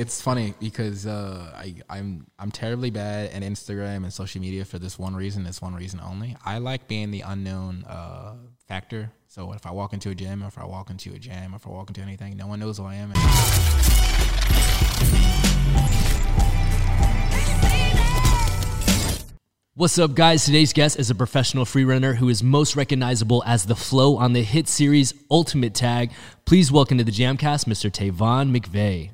It's funny because uh, I, I'm I'm terribly bad at Instagram and social media for this one reason. This one reason only. I like being the unknown uh, factor. So if I walk into a gym, or if I walk into a jam, or if I walk into anything, no one knows who I am. What's up, guys? Today's guest is a professional freerunner who is most recognizable as the Flow on the hit series Ultimate Tag. Please welcome to the Jamcast, Mr. Tavon McVeigh.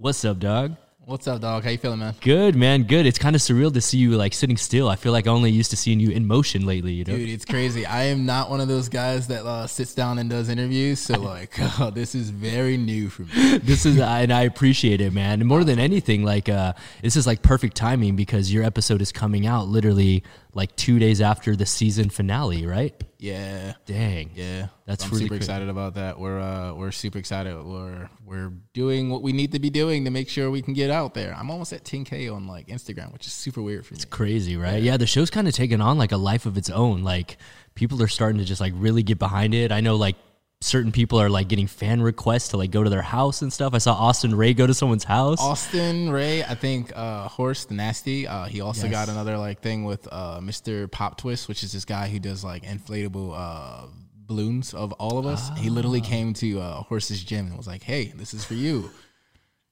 What's up, dog? What's up, dog? How you feeling, man? Good, man. Good. It's kind of surreal to see you like sitting still. I feel like I only used to seeing you in motion lately. You know, Dude, it's crazy. I am not one of those guys that uh, sits down and does interviews. So like, uh, this is very new for me. this is and I appreciate it, man. And more than anything, like uh, this is like perfect timing because your episode is coming out literally like two days after the season finale, right? Yeah. Dang. Yeah, That's I'm really super excited about that. We're uh, we're super excited. We're we're doing what we need to be doing to make sure we can get out there. I'm almost at 10k on like Instagram, which is super weird for me. It's crazy, right? Yeah, the show's kind of taken on like a life of its own. Like people are starting to just like really get behind it. I know like certain people are like getting fan requests to like go to their house and stuff. I saw Austin Ray go to someone's house. Austin Ray, I think uh, Horst the Nasty. Uh, he also Yes. got another like thing with uh, Mr. Pop Twist, which is this guy who does like inflatable uh, balloons of all of us. He Ah. literally came to uh, Horst's gym and was like, "Hey, this is for you."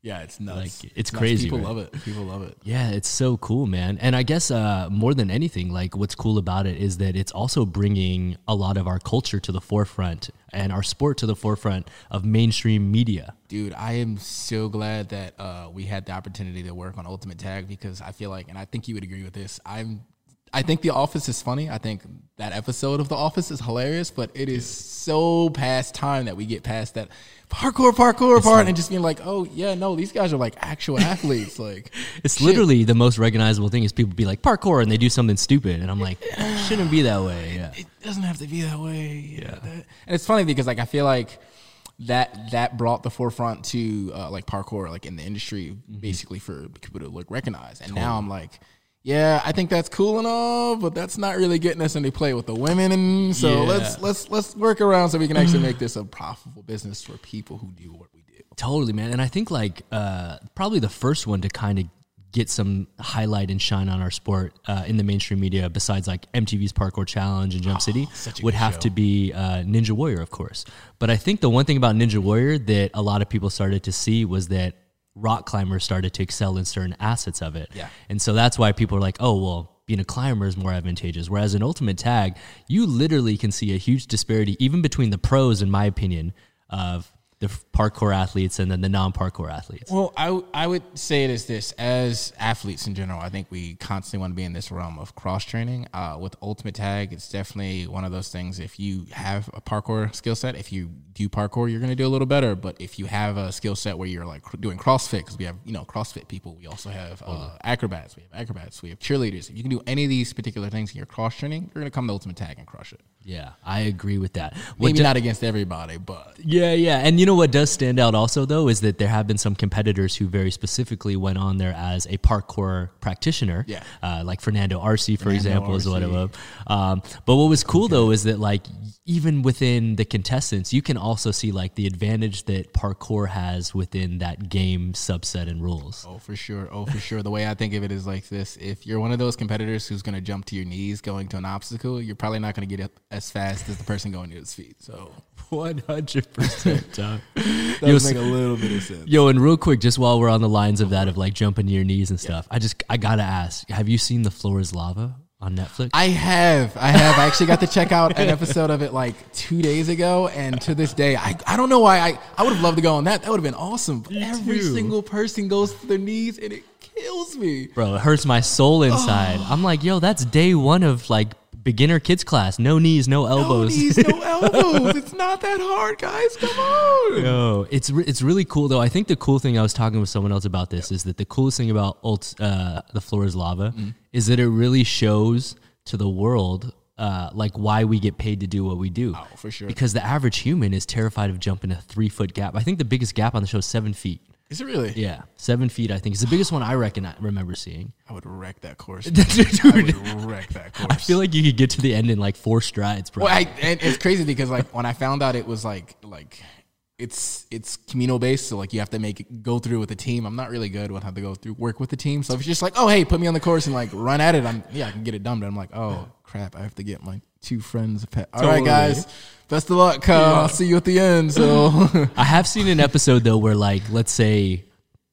Yeah, it's nuts. Like, it's nuts. crazy, People right? love it. People love it. Yeah, it's so cool, man. And I guess uh, more than anything, like what's cool about it is that it's also bringing a lot of our culture to the forefront and our sport to the forefront of mainstream media. Dude, I am so glad that uh, we had the opportunity to work on Ultimate Tag because I feel like, and I think you would agree with this. I'm, I think The Office is funny. I think that episode of The Office is hilarious, but it is so past time that we get past that parkour, parkour part, and just being like, oh yeah, no, these guys are like actual athletes. Like, It's shit. literally the most recognizable thing is people be like parkour and they do something stupid, and I'm like, shouldn't be that way. Yeah. it doesn't have to be that way. Yeah. That, and it's funny because like I feel like that that brought the forefront to uh, like parkour like in the industry basically for people to like recognize. And now I'm like, yeah, I think that's cool and all, but that's not really getting us into play with the women. And so Yeah. let's let's let's work around so we can actually make this a profitable business for people who do what we do. Totally, man. And I think like uh, probably the first one to kind of get some highlight and shine on our sport uh, in the mainstream media, besides like MTV's Parkour Challenge and Jump City, would have show. to be uh, Ninja Warrior, of course. But I think the one thing about Ninja Warrior that a lot of people started to see was that rock climbers started to excel in certain assets of it. Yeah. And so that's why people are like, oh, well, being a climber is more advantageous. Whereas in Ultimate Tag, you literally can see a huge disparity, even between the pros, in my opinion, of the parkour athletes and then the non parkour athletes. Well, I, w- I would say it as this as athletes in general. I think we constantly want to be in this realm of cross training. Uh, with Ultimate Tag, it's definitely one of those things. If you have a parkour skill set, if you do parkour, you're going to do a little better. But if you have a skill set where you're like doing CrossFit, because we have you know CrossFit people, we also have uh, acrobats, we have acrobats, we have cheerleaders. If you can do any of these particular things in your cross training, you're going to come to Ultimate Tag and crush it. Yeah, I agree with that. What Maybe do- not against everybody, but Yeah, yeah. And you know what does stand out also, though, is that there have been some competitors who very specifically went on there as a parkour practitioner. Yeah. Uh, like Fernando Arce, for Fernando example, is one of Arce. them. Um, but what was cool, though, is that, like, even within the contestants, you can also see, like, the advantage that parkour has within that game subset and rules. Oh, for sure. Oh, for sure. The way I think of it is like this: if you're one of those competitors who's going to jump to your knees going to an obstacle, you're probably not going to get up as fast as the person going to his feet. So 100%. Tom. that Yo, make a little bit of sense. Yo, and real quick, just while we're on the lines of that, of like jumping to your knees and stuff, I just, I gotta ask, have you seen The Floor is Lava on Netflix? I have, I have. I actually got to check out an episode of it like two days ago, and to this day, I, I don't know why I, I would have loved to go on that. That would have been awesome. But every too. single person goes to their knees, and it kills me. Bro, it hurts my soul oh. inside. I'm like, yo, that's day one of like beginner kids class. No knees, no elbows. No knees, no elbows. It's not that hard, guys. Come on. Yo, it's re- it's really cool though. I think the cool thing I was talking with someone else about this is that the coolest thing about ult, uh, the floor is lava Mm-hmm. is that it really shows to the world uh, like why we get paid to do what we do. Oh, for sure. Because the average human is terrified of jumping a three foot gap. I think the biggest gap on the show is seven feet. Is it really? Yeah, seven feet. I think it's the biggest one I reckon I remember seeing. I would wreck that course. Dude, I would wreck that course. I feel like you could get to the end in like four strides, bro. Well, I, and it's crazy because like when I found out it was like like it's it's communal based, so like you have to make it go through with a team. I'm not really good with how to go through work with the team. So if it's just like, oh hey, put me on the course and like run at it, I'm yeah, I can get it done. But I'm like, oh crap, I have to get my two friends. a pet. All right, Totally. guys, best of luck. Kyle. I'll see you at the end. So I have seen an episode though where like let's say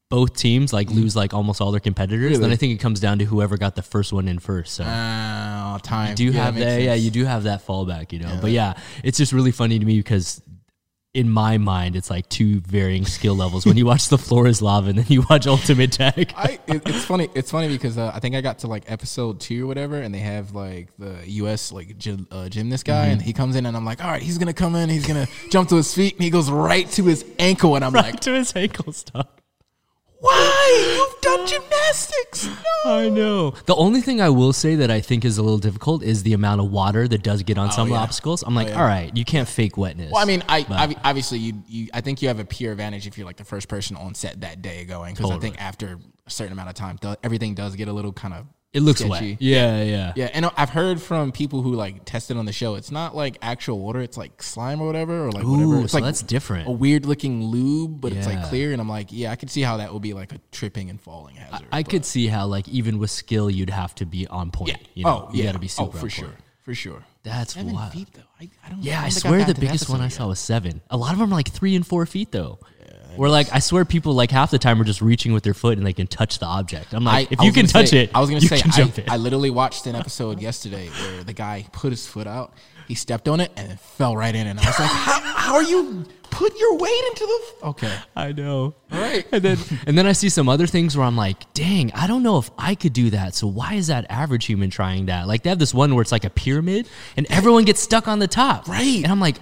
both teams like lose like almost all their competitors. Then I think it comes down to whoever got the first one in first. So uh, time. do you Yeah, have makes that? Yeah, you do have that fallback, you know. But yeah, it's just really funny to me because in my mind, it's like two varying skill levels. When you watch The Floor is Lava and then you watch Ultimate Tag. I it, it's funny. It's funny because uh, I think I got to like episode two or whatever, and they have like the U.S. like gym, uh, gymnast guy, and he comes in, and I'm like, all right, he's gonna come in, he's gonna jump to his feet, and he goes right to his ankle, and I'm like, to his ankle stop. Why? You've done gymnastics? No. I know. The only thing I will say that I think is a little difficult is the amount of water that does get on oh, some yeah. obstacles. I'm oh, like, yeah. all right, you can't fake wetness. Well, I mean, I obvi- obviously you, you I think you have a pure advantage if you're like the first person on set that day going because I think after a certain amount of time, th- everything does get a little kind of it looks sketchy. wet. Yeah, yeah. Yeah, and I've heard from people who like tested on the show. It's not like actual water; it's like slime or whatever, or like whatever. Ooh, It's so like that's different. a weird looking lube, but it's like clear. And I'm like, yeah, I could see how that would be like a tripping and falling hazard. I but- could see how, like, even with skill, you'd have to be on point. You know, oh, you yeah. got to be oh, super for on sure, point. for sure. That's Seven wild. feet though. I, I don't. Yeah, I I've swear the biggest one I saw was seven. A lot of them are like three and four feet though. Where like I swear people like half the time are just reaching with their foot and they can touch the object. I'm like, I- if I you was can gonna touch say- it, I was gonna you say can I, jump it. I literally watched an episode yesterday where the guy put his foot out, he stepped on it and it fell right in, and I was like, how, how are you put your weight into the? F-? Okay, I know. Right. And then and then I see some other things where I'm like, dang, I don't know if I could do that. So why is that average human trying that? Like they have this one where it's like a pyramid and everyone gets stuck on the top. Right. And I'm like,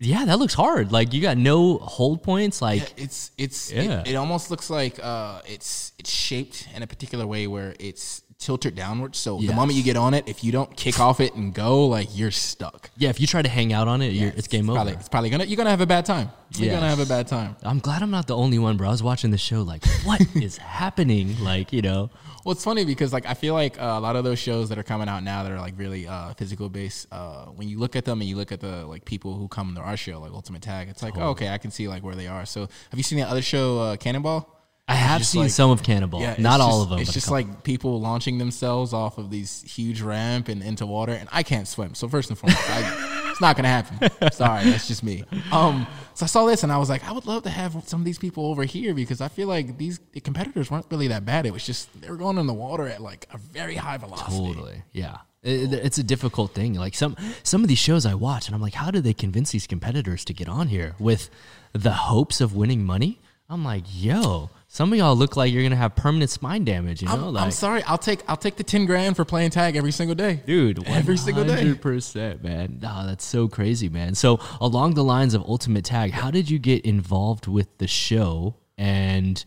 yeah, that looks hard. Like you got no hold points. Like it's it's Yeah. it, it almost looks like uh it's it's shaped in a particular way where it's tilted downwards. So the moment you get on it, if you don't kick off it and go, like you're stuck. yeah, if you try to hang out on it, you're, it's game over. Probably, it's probably gonna you're gonna have a bad time. You're Yes. gonna have a bad time. I'm glad I'm not the only one, bro. I was watching the show like, what is happening? Like, you know, Well, it's funny because like I feel like uh, a lot of those shows that are coming out now that are like really uh, physical based. Uh, when you look at them and you look at the like people who come to our show, like Ultimate Tag, it's like oh, okay, I can see like where they are. So have you seen that other show, uh, Cannonball? I have seen like- some of Cannonball, Yeah, not all just- of them. It's but just like people launching themselves off of these huge ramp and into water, and I can't swim. So first and foremost, I, it's not gonna happen. Sorry, that's just me. Um, so I saw this and I was like, I would love to have some of these people over here because I feel like these the competitors weren't really that bad. It was just they were going in the water at like a very high velocity. Totally. Yeah. It- it- it's a difficult thing. Like some some of these shows I watch, and I'm like, how do they convince these competitors to get on here with the hopes of winning money? I'm like, yo, some of y'all look like you're gonna have permanent spine damage. You know, I'm, like, I'm sorry. I'll take I'll take the ten grand for playing tag every single day, dude, Every single day. hundred percent, man. Nah, that's so crazy, man. So along the lines of Ultimate Tag, how did you get involved with the show? And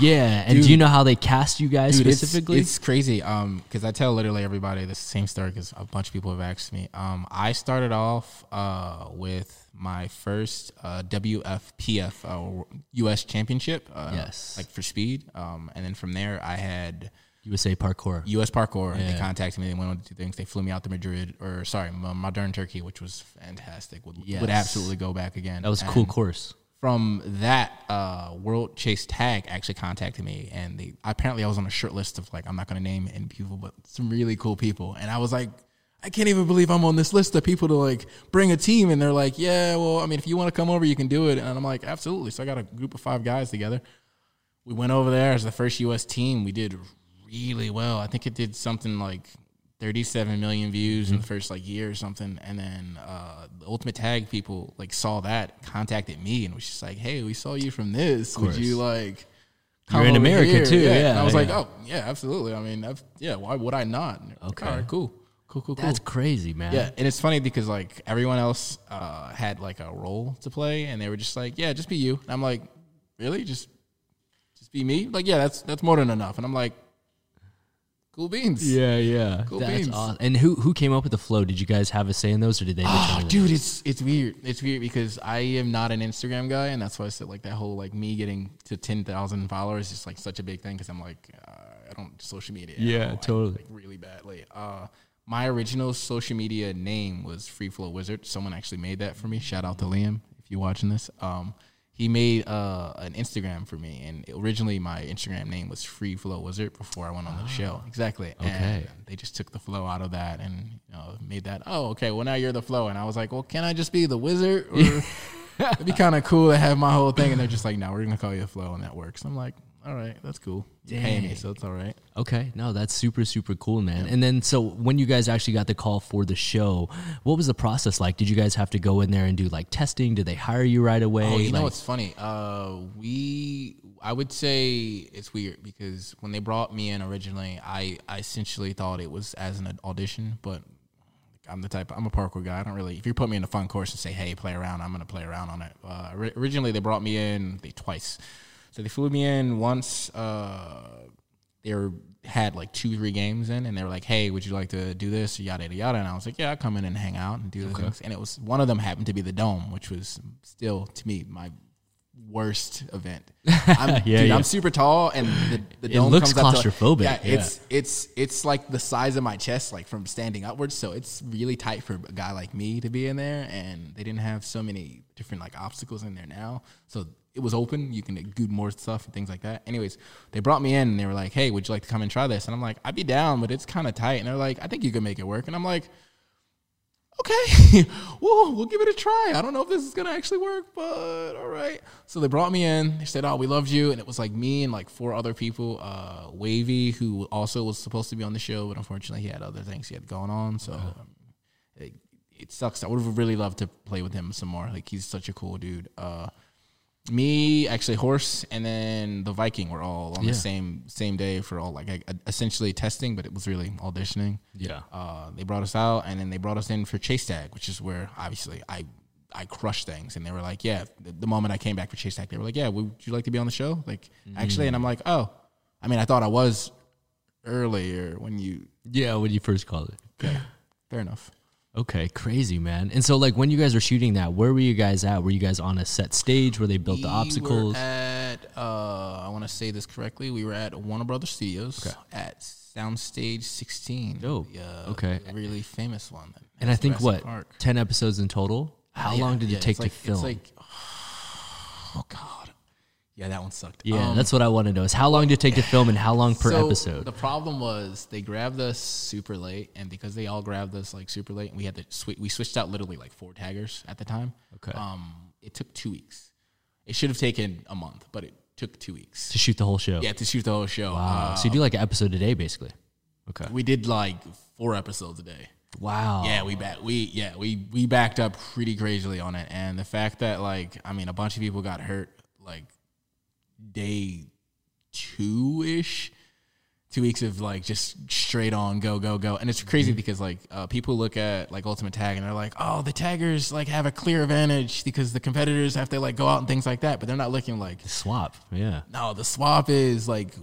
yeah, and do you know how they cast you guys Dude, specifically? It's, crazy. Um, because I tell literally everybody the same story because a bunch of people have asked me. Um, I started off uh with my first uh WFPF uh, U.S. Championship. Uh, Yes. like for speed. Um, and then from there I had. USA Parkour. U.S. Parkour. Yeah. They contacted me. They went on to do things. They flew me out to Madrid, or sorry, Modern Turkey, which was fantastic. Would, Yes. would absolutely go back again. That was a cool course. From that uh, World Chase Tag actually contacted me, and they apparently I was on a short list of like I'm not going to name any people, but some really cool people, and I was like. I can't even believe I'm on this list of people to like bring a team, and they're like, "Yeah, well, I mean, if you want to come over, you can do it." And I'm like, "Absolutely!" So I got a group of five guys together. We went over there as the first U.S. team. We did really well. I think it did something like 37 million views in the first like year or something. And then uh, the Ultimate Tag people like saw that, contacted me, and was just like, "Hey, we saw you from this. Would you like?" You're come in America here?" too, And yeah, I was like, "Oh, yeah, absolutely. I mean, I've, yeah, why would I not?" Okay. All right, cool, cool, cool, cool. That's crazy, man. Yeah, and it's funny because like everyone else uh, had like a role to play, and they were just like, "Yeah, just be you." And I'm like, "Really? Just, just be me?" Like, yeah, that's that's more than enough. And I'm like, "Cool beans." Yeah, yeah. Cool That's beans. awesome. And who who came up with the flow? Did you guys have a say in those, or did they? Oh, determine dude, it's it's weird. It's weird because I am not an Instagram guy, and that's why I said like that whole like me getting to ten thousand followers is just like such a big thing because I'm like uh, I don't social media. Yeah, all, totally. like, really badly. Uh, my original social media name was Free Flow Wizard. Someone actually made that for me. Shout out to Liam if you're watching this. Um, he made uh, an Instagram for me, and originally my Instagram name was Free Flow Wizard before I went on the show. Exactly. Okay. And they just took the flow out of that and you know, made that. Oh, okay. Well, now you're the flow, and I was like, well, can I just be the wizard? Or it'd be kind of cool to have my whole thing. And they're just like, no, we're gonna call you the flow, and that works. I'm like, all right, that's cool. You pay me, so it's all right. Okay, no, that's super super cool, man. And then so when you guys actually got the call for the show, what was the process like? Did you guys have to go in there and do like testing? Did they hire you right away? Oh, you know Like- what's funny? Uh, we, I would say it's weird because when they brought me in originally, I, I essentially thought it was as an audition, but I'm the type. I'm a parkour guy. I don't really. If you put me in a fun course and say, "Hey, play around," I'm gonna play around on it. Uh, ori- originally, they brought me in they twice, so they flew me in once. Uh, they were had like two, three games in, and they were like, "Hey, would you like to do this?" Yada yada yada. And I was like, "Yeah, I'll come in and hang out and do the things." And it was one of them happened to be the dome, which was still to me my worst event. I'm, Yeah, dude, yeah. I'm super tall, and the, the It dome looks comes up to- claustrophobic, yeah, yeah. it's it's it's like the size of my chest, like from standing upwards. So it's really tight for a guy like me to be in there. And they didn't have so many different like obstacles in there now, so it was open. You can do more stuff and things like that. Anyways, they brought me in and they were like, "Hey, would you like to come and try this?" And I'm like, "I'd be down, but it's kind of tight." And they're like, "I think you can make it work." And I'm like. Okay, well, we'll give it a try. I don't know if this is gonna actually work, but all right. So they brought me in. They said, "Oh, we loved you," and it was like me and like four other people. Uh, Wavy, who also was supposed to be on the show, but unfortunately he had other things he had going on. So um, it, it sucks. I would have really loved to play with him some more. Like he's such a cool dude. Uh, me, actually, Horse, and then the Viking were all on Yeah. the same same day for all like essentially testing, but it was really auditioning. Yeah. Uh, they brought us out, and then they brought us in for Chase Tag, which is where obviously I I crushed things, and they were like, yeah. The, the moment I came back for Chase Tag, they were like, yeah, would you like to be on the show? Like, actually, and I'm like, oh, I mean, I thought I was earlier when you. yeah, when you first called it. Okay, fair enough. Okay, crazy man. And so like when you guys were shooting that, where were you guys at? Were you guys on a set stage where they built the We obstacles? Were at uh, I want to say this correctly. We were at Warner Brothers Studios at Soundstage 16. Oh, Yeah. Okay. really famous one. and I think what Park. ten episodes in total. How Yeah, long did yeah, it take like, to film? It's like, oh god, yeah, that one sucked. yeah, Um, that's what I want to know. Is how long did it take to film and how long per so episode? The problem was they grabbed us super late, and because they all grabbed us like super late, we had to swi we switched out literally like four taggers at the time. Okay. Um, it took two weeks. It should have taken a month, but it took two weeks. to shoot the whole show. Yeah, to shoot the whole show. Wow. Uh, so you do like an episode a day, basically. Okay. we did like four episodes a day. Wow. Yeah, we back we yeah we we backed up pretty crazily on it, and the fact that like I mean a bunch of people got hurt like day two ish, two weeks of like just straight on go go go, and it's crazy because like uh, people look at like Ultimate Tag and they're like, oh the taggers like have a clear advantage because the competitors have to like go out and things like that, but they're not looking like the Swap. Yeah. no, the swap is like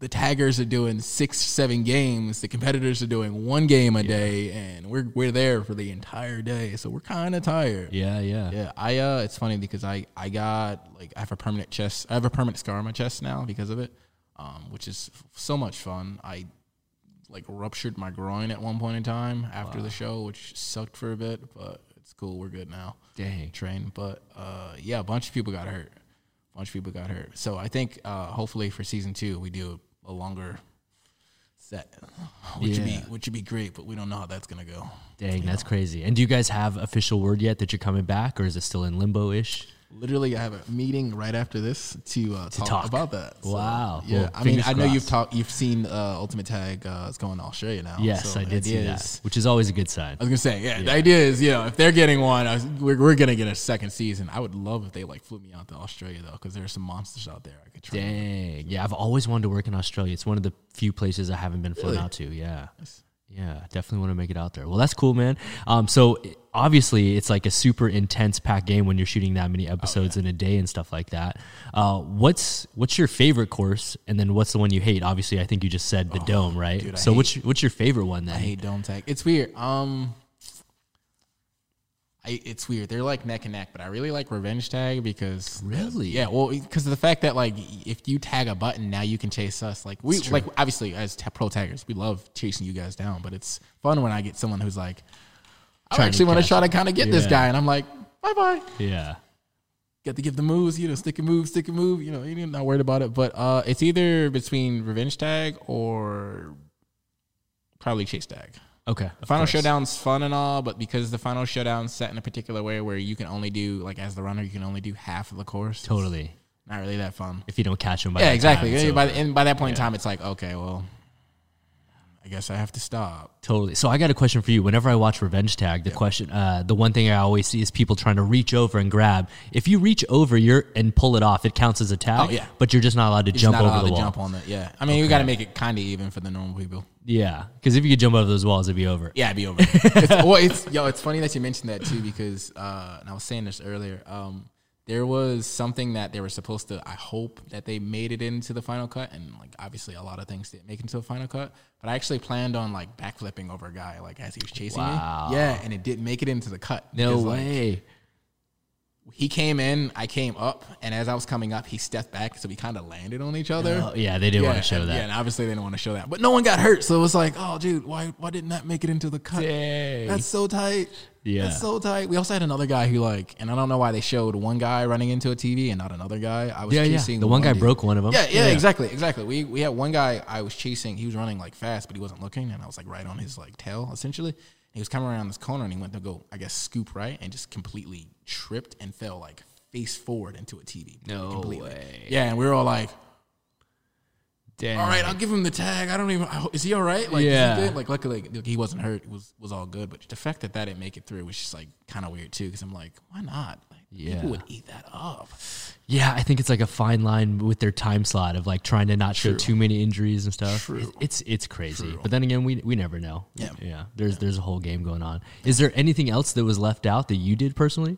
the taggers are doing six, seven games. The competitors are doing one game a day, and we're we're there for the entire day. So we're kind of tired. Yeah. Yeah. Yeah, I uh, it's funny because I I got like I have a permanent chest. I have a permanent scar on my chest now because of it, um, which is f- so much fun. I like ruptured my groin at one point in time after the show, which sucked for a bit, but it's cool. We're good now Dang. train. But uh, yeah, a bunch of people got hurt. A bunch of people got hurt. So I think uh, hopefully for season two we do a longer set, which would be which would be great. But we don't know how that's gonna go. Dang, that's crazy. And do you guys have official word yet that you're coming back, or is it still in limbo ish? Literally, I have a meeting right after this to, uh, talk, talk. about that. So, Wow. Yeah, Well, I mean, I know you've talked, you've seen uh, Ultimate Tag. Uh, it's going to Australia now. Yes, So I did see that, is- which is always a good sign. I was gonna say, yeah, The idea is, you know, if they're getting one, I was, we're, we're gonna get a second season. I would love if they like flew me out to Australia though, because there's some monsters out there I could try. Dang. Yeah, I've always wanted to work in Australia. It's one of the few places I haven't been flown Really? out to. Yeah. Yeah, definitely want to make it out there. Well, that's cool, man. Um, so obviously it's like a super intense packed game when you're shooting that many episodes in a day and stuff like that. Uh, what's what's your favorite course, and then what's the one you hate? Obviously, I think you just said the dome, right? Oh, dude, so hate- what's your- what's your favorite one then? I hate dome tag. It's weird. Um, I it's weird. They're like neck and neck, but I really like revenge tag because Really? yeah. Well, because of the fact that like if you tag a button, now you can chase us. Like we like obviously as ta- pro taggers, we love chasing you guys down, but it's fun when I get someone who's like, I actually want to try to kind of get this guy, and I'm like, bye bye. Yeah. got to give the moves, you know, stick and move, stick and move. You know, you're not worried about it. But uh, it's either between revenge tag or probably chase tag. Okay. The final showdown's fun and all, but because the final showdown's set in a particular way where you can only do like as the runner, you can only do half of the course. Totally. not really that fun. If you don't catch them by Yeah, exactly. time, by the, and by that point in time, it's like okay, well, I guess I have to stop. Totally. So I got a question for you. Whenever I watch Revenge Tag, the question, uh, the one thing I always see is people trying to reach over and grab. If you reach over, you're and pull it off, it counts as a tag. Oh, yeah. But you're just not allowed to You're jump not over allowed the to wall. jump on it. Yeah, I mean, you got to make it kind of even for the normal people. Yeah, because if you could jump over those walls, it'd be over. Yeah, it'd be over. it's, well, it's yo, it's funny that you mentioned that too because, uh, and I was saying this earlier. Um, there was something that they were supposed to. I hope that they made it into the final cut, and like obviously a lot of things didn't make it into the final cut. But I actually planned on like backflipping over a guy like as he was chasing Wow. me. Yeah, and it didn't make it into the cut. No because, like, way. he came in, I came up, and as I was coming up, he stepped back, so we kind of landed on each other. Oh, yeah, they didn't want to show that. Yeah, and obviously they didn't want to show that. But no one got hurt, so it was like, oh, dude, why why didn't that make it into the cut? Dang. That's so tight. Yeah. That's so tight. We also had another guy who like, and I don't know why they showed one guy running into a TV and not another guy. I was Yeah, yeah. chasing The one guy dude. broke one of 'em. Yeah, yeah, Yeah. exactly, exactly. We we had one guy I was chasing. He was running like fast, but he wasn't looking, and I was like right on his like tail essentially. He was coming around this corner and he went to go, I guess, scoop right and just completely tripped and fell like face forward into a TV. No completely. way. Yeah, and we were all like, All right, I'll give him the tag. I don't even. Is he all right? Like, Yeah. Like, luckily, like, he wasn't hurt. It was was all good. But the fact that that didn't make it through was just like kind of weird too. Because I'm like, why not? Like, Yeah. people would eat that up. Yeah, I think it's like a fine line with their time slot of like trying to not show too many injuries and stuff. True. It- It's it's crazy. True. But then again, we we never know. Yeah. Yeah. There's there's a whole game going on. Is there anything else that was left out that you did personally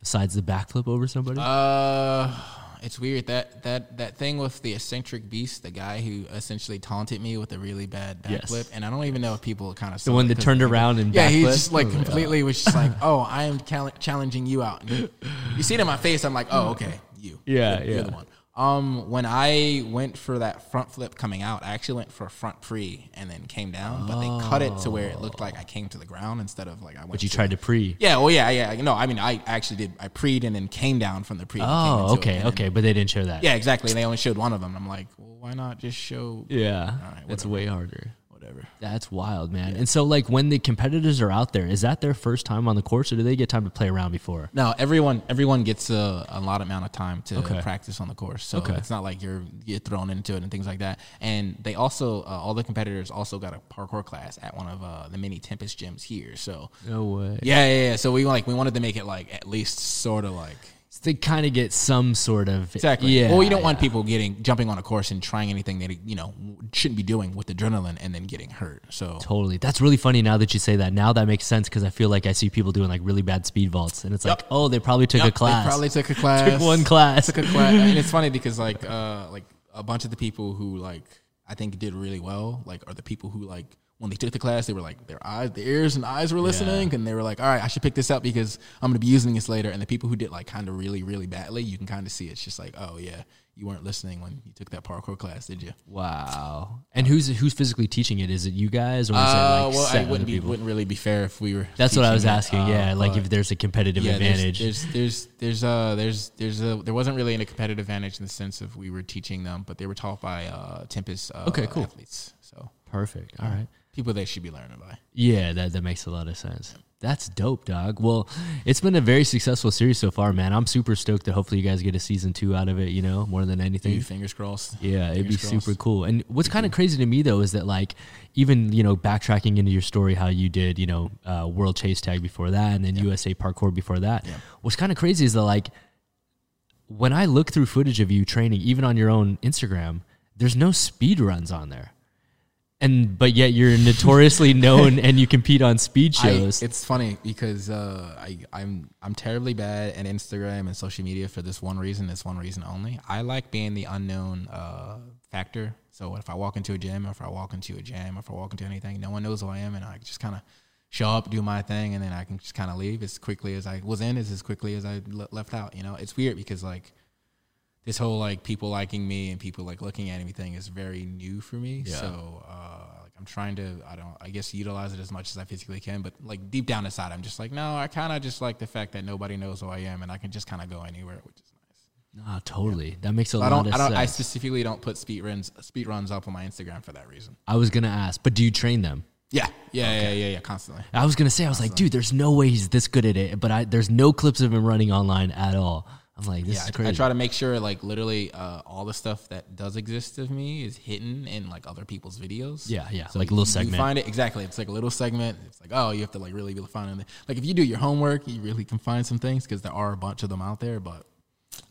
besides the backflip over somebody? Uh, it's weird that that that thing with the eccentric beast, the guy who essentially taunted me with a really bad Yes. backflip, and I don't even know if people kind of the one that turned around and Yeah, he just like completely was just like, "Oh, I am cal- challenging you out." And you, see it in my face. I'm like, "Oh, okay, you." Yeah, you're, yeah. the one. Um, when I went for that front flip coming out, I actually went for a front pre and then came down, but they cut it to where it looked like I came to the ground instead of like I went. But you to- tried to pre. Yeah, well, yeah, yeah. No, I mean, I actually did. I preed and then came down from the pre. and Oh, okay, then- okay, but they didn't show that. Yeah, exactly. They only showed one of them. I'm like, well, why not just show Yeah. right, That's whatever. way harder. Whatever? That's wild, man. And so like when the competitors are out there, is that their first time on the course or do they get time to play around before? No, everyone everyone gets a, a lot amount of time to Okay. practice on the course, so Okay. it's not like you're you're thrown into it and things like that. And they also uh, all the competitors also got a parkour class at one of uh, the mini Tempest gyms here. So No way. yeah, yeah, yeah. So we like we wanted to make it like at least sort of like they kind of get some sort of exactly. Yeah. Well, you don't want people getting jumping on a course and trying anything they you know shouldn't be doing with adrenaline and then getting hurt. So Totally. That's really funny now that you say that. Now that makes sense because I feel like I see people doing like really bad speed vaults and it's like, oh, they probably took a class. They probably took a class. took one class. took a class. and it's funny because like uh like a bunch of the people who like I think did really well like are the people who like when they took the class they were like their eyes their ears and eyes were listening and they were like all right I should pick this up because I'm gonna be using this later and the people who did like kind of really really badly you can kind of see it's just like oh yeah you weren't listening when you took that parkour class did you wow. And who's who's physically teaching it? Is it you guys or is uh, it like well it wouldn't be people? wouldn't really be fair if we were That's what I was teaching it, asking. uh, yeah, like if there's a competitive yeah, there's- advantage. There's, there's there's uh there's there's a there wasn't really any competitive advantage in the sense of we were teaching them, but they were taught by uh Tempest uh, Okay, cool. athletes. So Perfect. All right. People they should be learning by. Yeah, that, that makes a lot of sense. That's dope, dog. Well, it's been a very successful series so far, man. I'm super stoked that hopefully you guys get a season two out of it, you know, more than anything. Dude, fingers crossed. Yeah, it'd be crossed. super cool. And what's kind of crazy to me though is that like even you know backtracking into your story, how you did you know uh, World Chase Tag before that, and then USA Parkour before that. Yeah. What's kind of crazy is that like when I look through footage of you training, even on your own Instagram, there's no speed runs on there. And but yet you're notoriously known and you compete on speed I, shows. it's funny because uh, I, I'm I'm terribly bad at Instagram and social media for this one reason, this one reason only. I like being the unknown uh, factor. So if I walk into a gym, or if I walk into a jam, or if I walk into anything, no one knows who I am, and I just kind of show up, do my thing, and then I can just kind of leave as quickly as I was in, is as quickly as I le- left out. You know, it's weird because like this whole like people liking me and people like looking at me thing is very new for me. Yeah. So uh, like I'm trying to I don't I guess utilize it as much as I physically can, but like deep down inside I'm just like no, I kind of just like the fact that nobody knows who I am and I can just kind of go anywhere, which is nice. Ah, totally. That makes a I lot of I don't. sense. I specifically don't put speed runs speed runs up on my Instagram for that reason. I was gonna ask, but do you train them? Yeah. Yeah. Yeah. Yeah. Yeah. Constantly. I was gonna say, I was like, dude, there's no way he's this good at it. But I, there's no clips of him running online at all. I'm like, this Yeah, is I, crazy. I try to make sure like literally uh, all the stuff that does exist of me is hidden in like other people's videos. Yeah, yeah, like a little segment. You find it exactly. It's like a little segment. It's like oh, you have to like really be able to find it. Like if you do your homework, you really can find some things because there are a bunch of them out there. But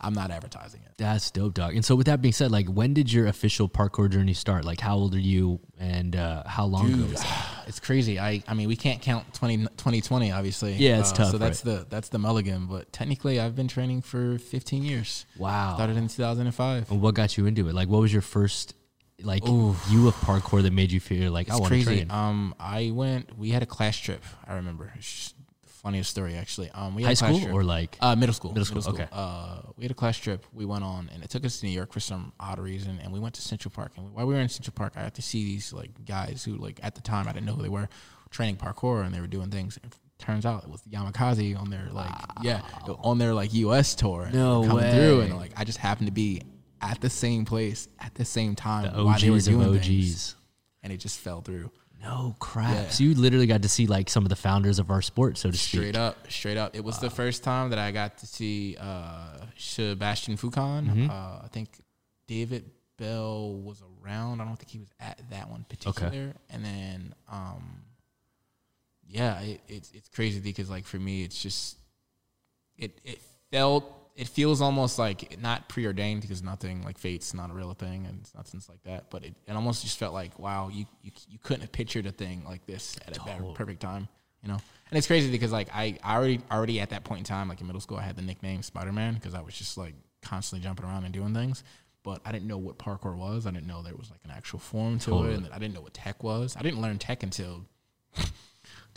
I'm not advertising it. That's dope, dog. And so, with that being said, like, when did your official parkour journey start? Like, how old are you, and uh, how long ago was that? It's crazy. I I mean, we can't count 20, 2020, obviously. Yeah, it's Uh, tough, So that's the that's the mulligan. But technically, I've been training for 15 years. Wow. Started in 2005. And what got you into it? Like, what was your first like view of parkour that made you feel like I It's want to crazy. train? Um, I went. We had a class trip. I remember. It's funniest story actually. Um, we had High a class school trip. or like Uh, middle school. Middle school, okay. Uh, we had a class trip. We went on, and it took us to New York for some odd reason. And we went to Central Park. And while we were in Central Park, I had to see these like guys who, like, at the time, I didn't know who they were, training parkour, and they were doing things. And turns out it was Yamakasi on their like, yeah, on their like U.S. tour. and No coming through, way. and like, I just happened to be at the same place at the same time the while they were doing things, and it just fell through. No crap. Yeah. So you literally got to see like some of the founders of our sport, so to speak. Straight up, straight up. It was the first time that I got to see uh, Sebastian Foucan. Mm-hmm. Uh, I think David Belle was around. I don't think he was at that one particular. And then, um, yeah, it, it's it's crazy because like for me, it's just it it felt it feels almost like not preordained because nothing like fate's not a real thing and it's nothing's like that. But it, it almost just felt like wow, you you you couldn't have pictured a thing like this at a better, perfect time, you know. And it's crazy because like I, I already already at that point in time, like in middle school, I had the nickname Spider Man because I was just like constantly jumping around and doing things. But I didn't know what parkour was. I didn't know there was like an actual form to Totally. it, and I didn't know what tech was. I didn't learn tech until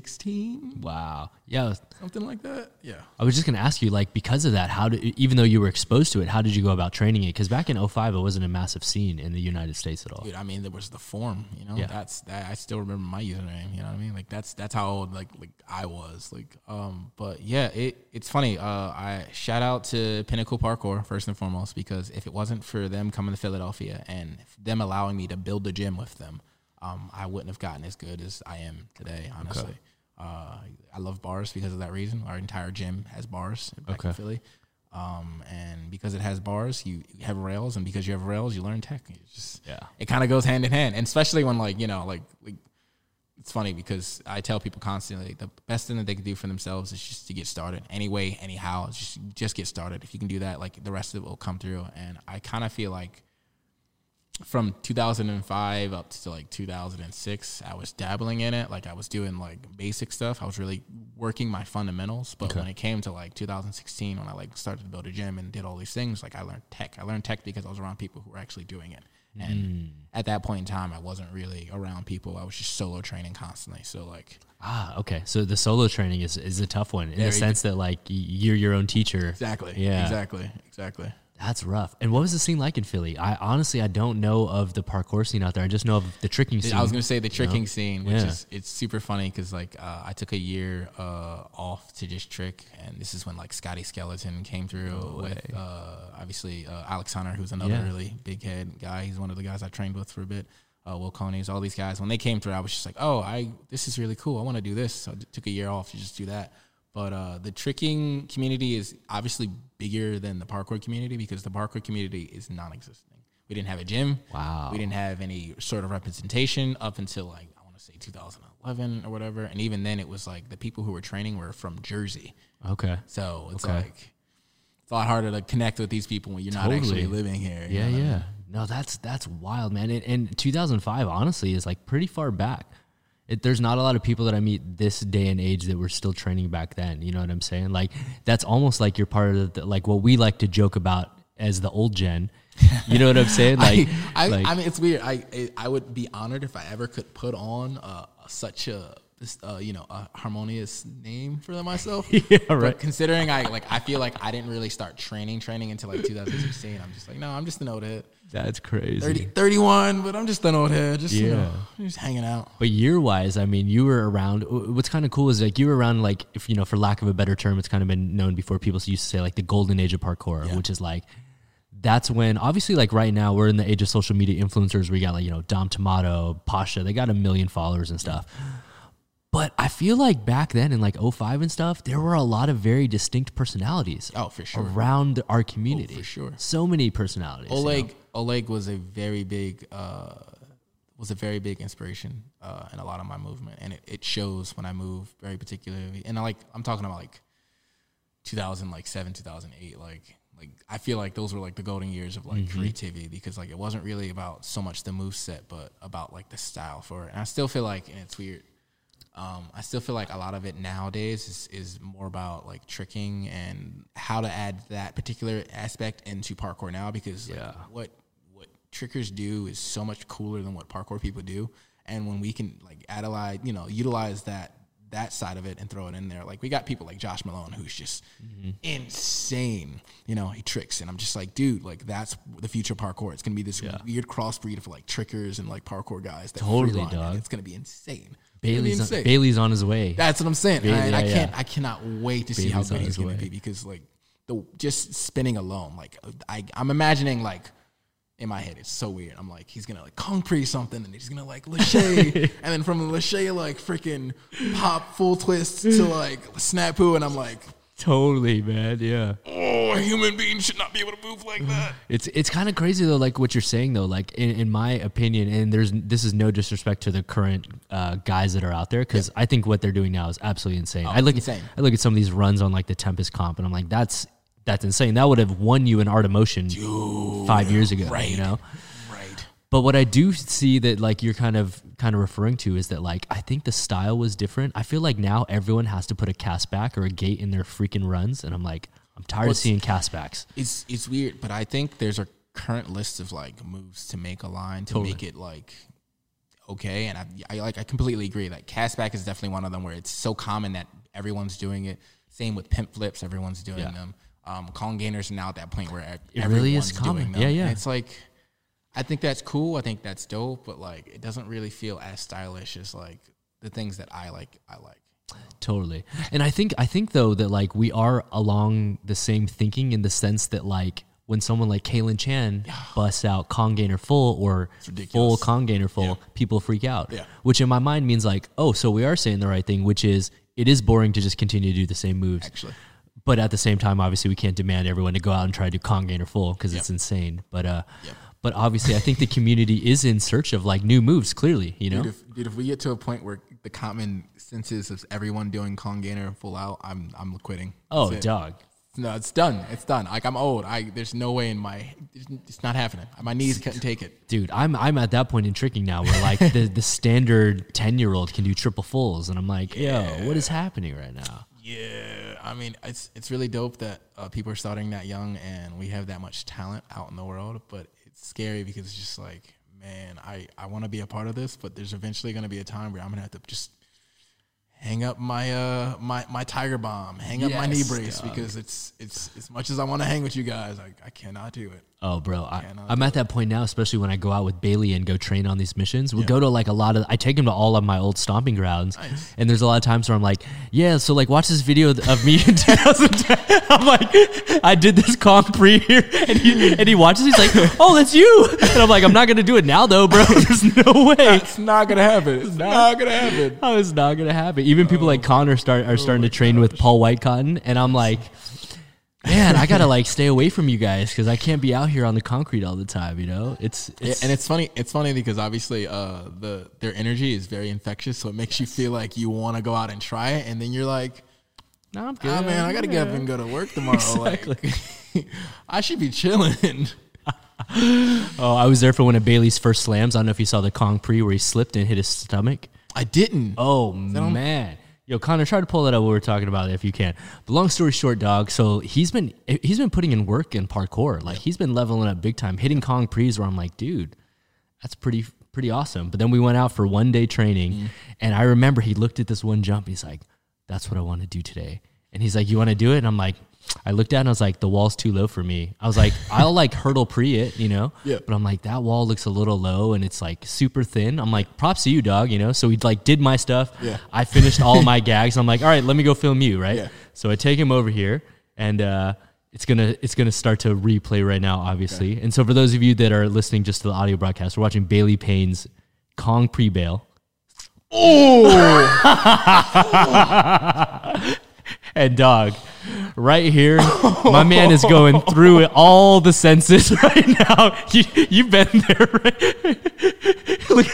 2016, Wow. Yeah. something like that. Yeah. I was just gonna ask you, like, because of that, how did even though you were exposed to it, how did you go about training it? Because back in 05, it wasn't a massive scene in the United States at all. Dude, I mean, there was the form, you know. Yeah. That's that. I still remember my username. You know what I mean? Like that's that's how old like like I was. Like, um, but yeah, it it's funny. Uh, I shout out to Pinnacle Parkour first and foremost because if it wasn't for them coming to Philadelphia and them allowing me to build a gym with them, um, I wouldn't have gotten as good as I am today. Honestly, uh, I love bars because of that reason. Our entire gym has bars back in Okay. Philly. Um, and because it has bars, you, you have rails, and because you have rails, you learn tech. It's just Yeah. it kind of goes hand in hand, and especially when like you know like like it's funny because I tell people constantly like, the best thing that they can do for themselves is just to get started anyway, anyhow. Just just get started. If you can do that, like the rest of it will come through. And I kind of feel like from 2005 up to like 2006, I was dabbling in it. Like I was doing like basic stuff. I was really working my fundamentals. But when it came to like 2016, when I like started to build a gym and did all these things, like I learned tech. I learned tech because I was around people who were actually doing it. And at that point in time, I wasn't really around people. I was just solo training constantly. So like Ah, okay. So the solo training is is a tough one in the sense that like you're your own teacher. exactly, Yeah. exactly, exactly. That's rough. And what was the scene like in Philly? I honestly I don't know of the parkour scene out there. I just know of the tricking scene. I was gonna say the tricking scene, which Yeah. is it's super funny because like uh, I took a year uh, off to just trick, and this is when like Scotty Skeleton came through with uh, obviously uh, Alex Hunter, who's another Yeah. really big head guy. He's one of the guys I trained with for a bit. Uh, Will Coney's, all these guys. When they came through, I was just like, oh, I this is really cool. I want to do this. So I took a year off to just do that. But uh, the tricking community is obviously bigger than the parkour community because the parkour community is non-existent. We didn't have a gym. Wow. We didn't have any sort of representation up until like I want to say 2011 or whatever. And even then, it was like the people who were training were from Jersey, okay. so it's Okay. like it's a lot harder to connect with these people when you're not actually living here. Yeah, know I mean? yeah. No, that's that's wild, man. And, and 2005, honestly, is like pretty far back. It, there's not a lot of people that I meet this day and age that were still training back then. You know what I'm saying? Like that's almost like you're part of the like what we like to joke about as the old gen. You know what I'm saying? Like, I, I, like I mean, it's weird. I I- would be honored if I ever could put on uh, such a uh, you know, a harmonious name for myself. Yeah, But right. considering I like, I feel like I didn't really start training, training until like 2016. I'm just like, no, I'm just an old head. That's crazy. 30, 31, but I'm just an old head. Just you know, Yeah. just hanging out. But year wise, I mean, you were around. What's kind of cool is like you were around, like if you know, for lack of a better term, it's kind of been known before. People used to say like the golden age of parkour, Yeah. which is like that's when obviously like right now we're in the age of social media influencers. We got like you know Dom Tomato, Pasha, they got a million followers and stuff. But I feel like back then in like 05 and stuff, there were a lot of very distinct personalities Oh, for sure. around our community. for sure. So many personalities. you know? Oleg Oleg was a very big uh, was a very big inspiration uh, in a lot of my movement, and it, it shows when I move very particularly. And I like I'm talking about like 2000 like seven 2008 like like I feel like those were like the golden years of like Mm-hmm. creativity because like it wasn't really about so much the move set, but about like the style for it. And I still feel like, and it's weird. Um, I still feel like a lot of it nowadays is, is more about like tricking and how to add that particular aspect into parkour now because like, Yeah. what what trickers do is so much cooler than what parkour people do. And when we can like analyze, you know, utilize that that side of it and throw it in there, like we got people like Josh Malone who's just insane. You know, he tricks, and I'm just like, dude, like that's the future of parkour. It's gonna be this Yeah. weird crossbreed of like trickers and like parkour guys. That Totally, dog. It's gonna be insane. It's gonna be Bailey's insane. Bailey's on his way. That's what I'm saying. Bailey- I yeah, can't. yeah. I cannot wait to see how Bailey's good he's going to be because like the just spinning alone. Like I, I'm imagining like in my head, it's so weird. I'm like he's gonna like kung concrete something and he's gonna like lache, and then from the lache like freaking pop full twist to like snapu, and I'm like, totally, man. Yeah. oh, a human being should not be able to move like that. It's it's kind of crazy though, like what you're saying though. Like in, in my opinion, and there's this is no disrespect to the current uh, guys that are out there because I think what they're doing now is absolutely insane. I look Oh, insane. at I look at some of these runs on like the Tempest comp, and I'm like, that's that's insane. That would have won you an Art of Motion five years ago. right. You know. Right. But what I do see that like you're kind of kind of referring to is that like I think the style was different. I feel like now everyone has to put a cast back or a gate in their freaking runs, and I'm like, I'm tired of seeing cast backs. It's it's weird, but I think there's a current list of like moves to make a line to Totally. make it like okay. And I, I like I completely agree. Like castback is definitely one of them where it's so common that everyone's doing it. Same with pimp flips, everyone's doing Yeah. them. Um, Kong gainers are now at that point where It really is common. doing them. Yeah, yeah. And it's like I think that's cool. I think that's dope, but like it doesn't really feel as stylish as like the things that I like. I like. Totally. And I think I think though that like we are along the same thinking in the sense that like when someone like Calen Chan busts out Kong Gainer full or full. Kong Gainer full, people freak out. Yeah. Which in my mind means like, oh, so we are saying the right thing, which is it is boring to just continue to do the same moves. Actually. But at the same time, obviously, we can't demand everyone to go out and try to do Kong Gainer full because it's insane. But uh, Yep. But obviously, I think the community is in search of like new moves. Clearly, you know. Dude if, dude, if we get to a point where the common senses of everyone doing Kong Gainer full out, I'm I'm quitting. Oh, That's it. dog. No, it's done. It's done. Like I'm old. I there's no way in my it's not happening. My knees couldn't take it. Dude, I'm I'm at that point in tricking now where like the, the standard ten year old can do triple fulls, and I'm like, yo, what is happening right now? Yeah, I mean it's it's really dope that uh, people are starting that young and we have that much talent out in the world. But scary because it's just like, man, I I want to be a part of this, but there's eventually going to be a time where I'm gonna have to just hang up my uh my my tiger bomb, hang up my knee brace dog. because it's it's as much as I want to hang with you guys, I, I cannot do it. Oh, bro, I, I'm at that point now, especially when I go out with Bailey and go train on these missions. We go to like a lot of, I take him to all of my old stomping grounds, Nice. and there's a lot of times where I'm like, yeah, so like watch this video of me in 2010. I'm like, I did this Kong pre here, and he and he watches, he's like, oh, that's you, and I'm like, I'm not gonna do it now though, bro. There's no way. It's not gonna happen. It's not gonna happen. Oh, it's not gonna happen? Even people oh like Connor start are starting to train with Paul White Cotton, and I'm like, man, I gotta like stay away from you guys because I can't be out here on the concrete all the time. You know, it's, it's and it's funny. It's funny because obviously, uh, the their energy is very infectious, so it makes you feel like you want to go out and try it, and then you're like, no, I'm good. "Ah, man, I gotta get up and go to work tomorrow. Like, I should be chilling." Oh, I was there for one of Bailey's first slams. I don't know if you saw the Kong pre where he slipped and hit his stomach. I didn't. Oh man. Yo, Connor, try to pull that up. What we're talking about, if you can. But long story short, dog. So he's been he's been putting in work in parkour. Like he's been leveling up big time, hitting Kong pre's where I'm like, dude, that's pretty pretty awesome. But then we went out for one day training, Mm-hmm. and I remember he looked at this one jump. He's like, "That's what I want to do today." And he's like, "You want to do it?" And I'm like, I looked at it and I was like, "The wall's too low for me." I was like, "I'll like hurdle pre it, you know." Yeah. But I'm like, that wall looks a little low and it's like super thin. I'm like, props to you, dog. You know. So we like did my stuff. Yeah. I finished all my gags. I'm like, all right, let me go film you, right? Yeah. So I take him over here, and uh, it's gonna it's gonna start to replay right now, obviously. And so for those of you that are listening just to the audio broadcast, we're watching Bailey Payne's Kong pre bail. Oh. and dog, right here, my man is going through it, all the senses right now. You you've been there, right? Look-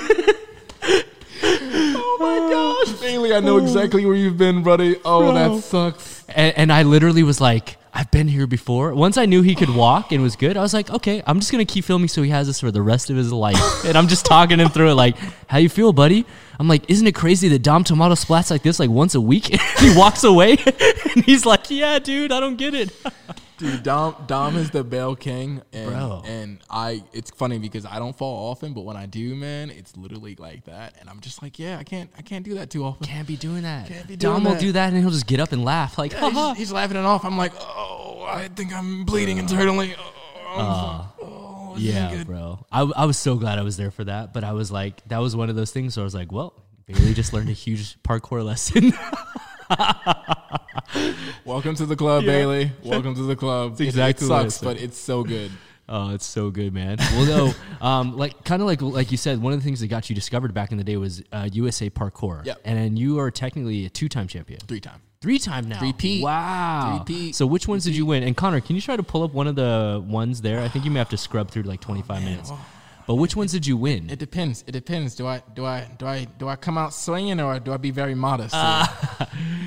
Oh my gosh, Bailey, I know exactly where you've been, buddy. Oh, that sucks. and, and I literally was like, I've been here before. Once I knew he could walk and was good, I was like, okay, I'm just gonna keep filming so he has this for the rest of his life. and I'm just talking him through it, like, how you feel, buddy? I'm like, isn't it crazy that Dom Tomato splats like this like once a week? he walks away, and he's like, yeah, dude, I don't get it. Dude, Dom Dom is the bell king, and Bro. and I. It's funny because I don't fall often, but when I do, man, it's literally like that, and I'm just like, yeah, I can't, I can't do that too often. Can't be doing that. Can't be doing Dom will that. do that, and he'll just get up and laugh, like, he's, he's laughing it off. I'm like, oh, I think I'm bleeding internally. Uh, oh, I'm- oh, this isn't Yeah, good. bro. I, I was so glad I was there for that, but I was like, that was one of those things where I was like, well, Bailey just learned a huge parkour lesson. Welcome to the club, Bailey. Welcome to the club. It- exactly it, sucks, but it's so good. Oh, it's so good, man. Well, no, um, like kind of like like you said, one of the things that got you discovered back in the day was uh, USA Parkour. Yep. And you are technically a two-time champion, Three time. now. Three-peat. Wow. Three-peat. So which ones did you win? And Connor, can you try to pull up one of the ones there? I think you may have to scrub through like 25 minutes. But which ones did you win? It depends. It depends. Do I do I do I do I come out swinging or do I be very modest?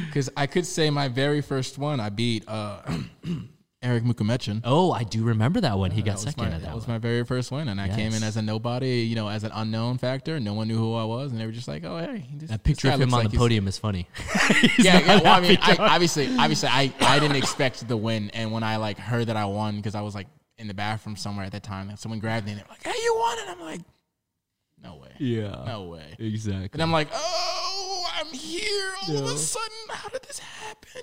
Because I could say my very first one I beat uh, Eric Mukumechin. oh, I do remember that one. He got That second my, at that that was one. my very first win, and I came in as a nobody, you know, as an unknown factor. No one knew who I was, and they were just like, "Oh, hey, this, That picture of him on like the podium is funny. yeah, yeah. Well, I mean, I, obviously, obviously, I, I didn't expect the win, and when I like heard that I won because I was like in the bathroom somewhere at that time, and someone grabbed me and they were like, "Hey, you won!" And I'm like, "No way, yeah. no way." Exactly. And I'm like, "Oh, I'm here all of a sudden. How did this happen?"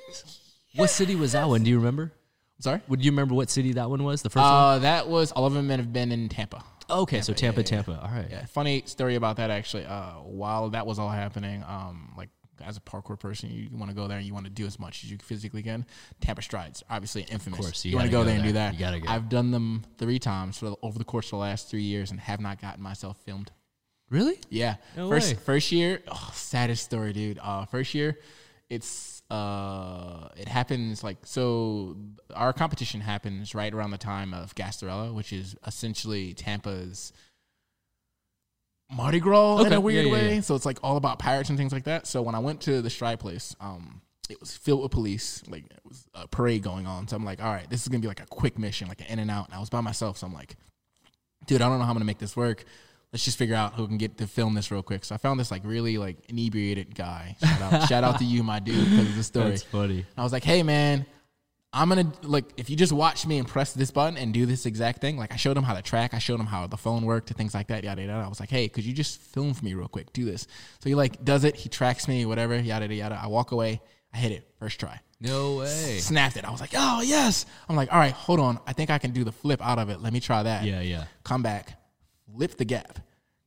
What city was that one? Do you remember? Sorry. Would you remember what city that one was? The first one? Uh, that was all of them have been in Tampa. Okay, so Tampa, yeah, yeah. Tampa. All right. Yeah, funny story about that actually. Uh, while that was all happening, um, like as a parkour person, you, want to go there and you want to do as much as you physically can. Tampa Strides, obviously infamous. course, you you want to go go there and do that. You gotta go. I've done them three times for the, over the course of the last three years and have not gotten myself filmed. Really? Yeah. No first way. first year, oh, saddest story, dude. Uh, first year, it's uh, it happens like so. Our competition happens right around the time of Gasparilla, which is essentially Tampa's Mardi Gras in a weird Yeah, yeah, way. yeah. So it's like all about pirates and things like that. So when I went to the Stride place, um, it was filled with police. Like it was a parade going on. So I'm like, all right, this is gonna be like a quick mission, like an in and out. And I was by myself, so I'm like, dude, I don't know how I'm gonna make this work. Let's just figure out who can get to film this real quick. So I found this like really like inebriated guy. Shout out, shout out to you, my dude, because of the story. That's funny. I was like, hey man, I'm gonna like if you just watch me and press this button and do this exact thing. Like I showed him how to track, I showed him how the phone worked and things like that. Yada yada. I was like, hey, could you just film for me real quick? Do this. So he like does it. He tracks me, whatever. Yada yada. yada. I walk away. I hit it first try. No way. Snapped it. I was like, oh yes. I'm like, all right, hold on. I think I can do the flip out of it. Let me try that. Yeah, yeah. Come back, flip the gap.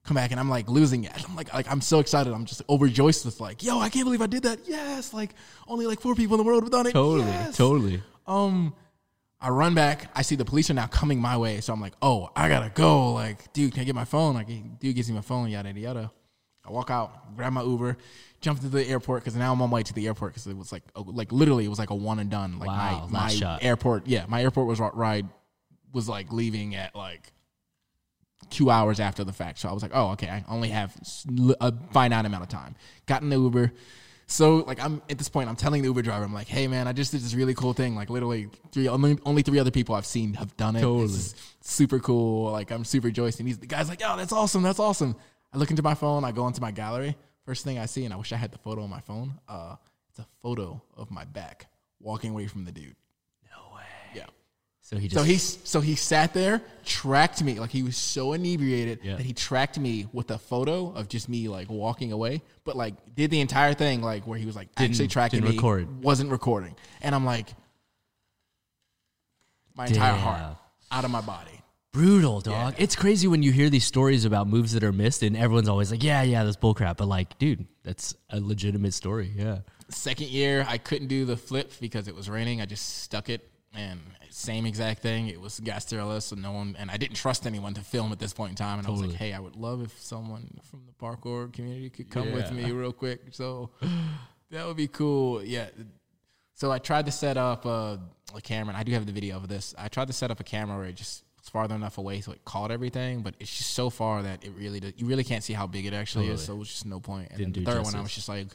Come back and I'm like losing it. I'm like, like I'm so excited. I'm just overjoyed with like, yo, I can't believe I did that. Yes, like only like four people in the world have done it. Totally, Yes. totally. Um, I run back. I see the police are now coming my way. So I'm like, oh, I gotta go. Like, dude, can I get my phone? Like, dude gives me my phone. Yada yada yada. I walk out, grab my Uber, jump to the airport because now I'm on my way to the airport because it was like, like literally, it was like a one and done. Like Wow, my my shot. airport, yeah, my airport was ri- ride was like leaving at like two hours after the fact. So I was like, oh, okay, I only have a finite amount of time. Got in the Uber. So like I'm at this point, I'm telling the Uber driver, I'm like, hey man, I just did this really cool thing. Like literally three only, only three other people I've seen have done it. Totally. Is super cool. Like I'm super joyous. And he's the guy's like, oh, that's awesome, that's awesome. I look into my phone, I go into my gallery. First thing I see, and I wish I had the photo on my phone. Uh, it's a photo of my back walking away from the dude. No way. Yeah. So he just So he so he sat there, tracked me like he was so inebriated Yeah. that he tracked me with a photo of just me like walking away, but like did the entire thing like where he was like actually tracking didn't me, record. wasn't recording, and I'm like, my entire heart out of my body. brutal, dog. It's crazy when you hear these stories about moves that are missed, and everyone's always like, "Yeah, yeah, that's bullcrap." But like, dude, that's a legitimate story. Yeah. Second year, I couldn't do the flip because it was raining. I just stuck it, and same exact thing. It was Gasparilla, so no one, and I didn't trust anyone to film at this point in time. And I was like, hey, I would love if someone from the parkour community could come with me real quick. So that would be cool. Yeah. So I tried to set up a, a camera, and I do have the video of this. I tried to set up a camera where it just was farther enough away so it caught everything, but it's just so far that it really does, you really can't see how big it actually is. So it was just no point. And Didn't the third one, I was just like,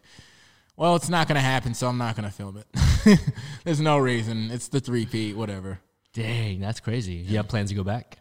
well, it's not going to happen, so I'm not going to film it. There's no reason. It's the three P, whatever. Dang, that's crazy. You have plans to go back?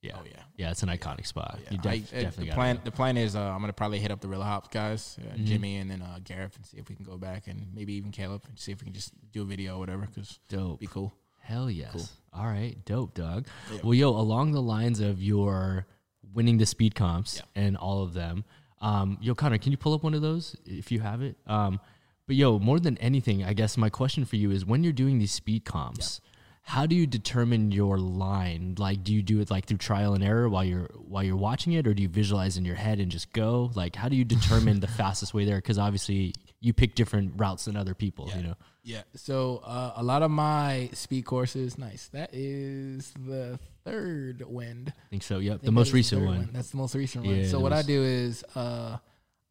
Yeah. Oh, yeah. Yeah, it's an iconic spot. You I- def- uh, definitely the plan. The plan is uh, I'm gonna probably hit up the Real Hops guys, uh, Mm-hmm. Jimmy, and then uh, Gareth, and see if we can go back, and maybe even Caleb, and see if we can just do a video or whatever, because Dope. be cool. Hell yes. All right, dope, Doug. Yeah. Well, yo, along the lines of your winning the speed comps Yeah. and all of them, um, yo, Connor, can you pull up one of those if you have it? Um, but yo, more than anything, I guess my question for you is when you're doing these speed comps, how do you determine your line? Like, do you do it like through trial and error while you're while you're watching it, or do you visualize in your head and just go? Like, how do you determine the fastest way there? Because obviously, you pick different routes than other people. You know. Yeah. So uh, a lot of my speed courses, nice. That is the third wind. I think so. Yep, think the most the recent third one. That's the most recent one. So the what I do is uh,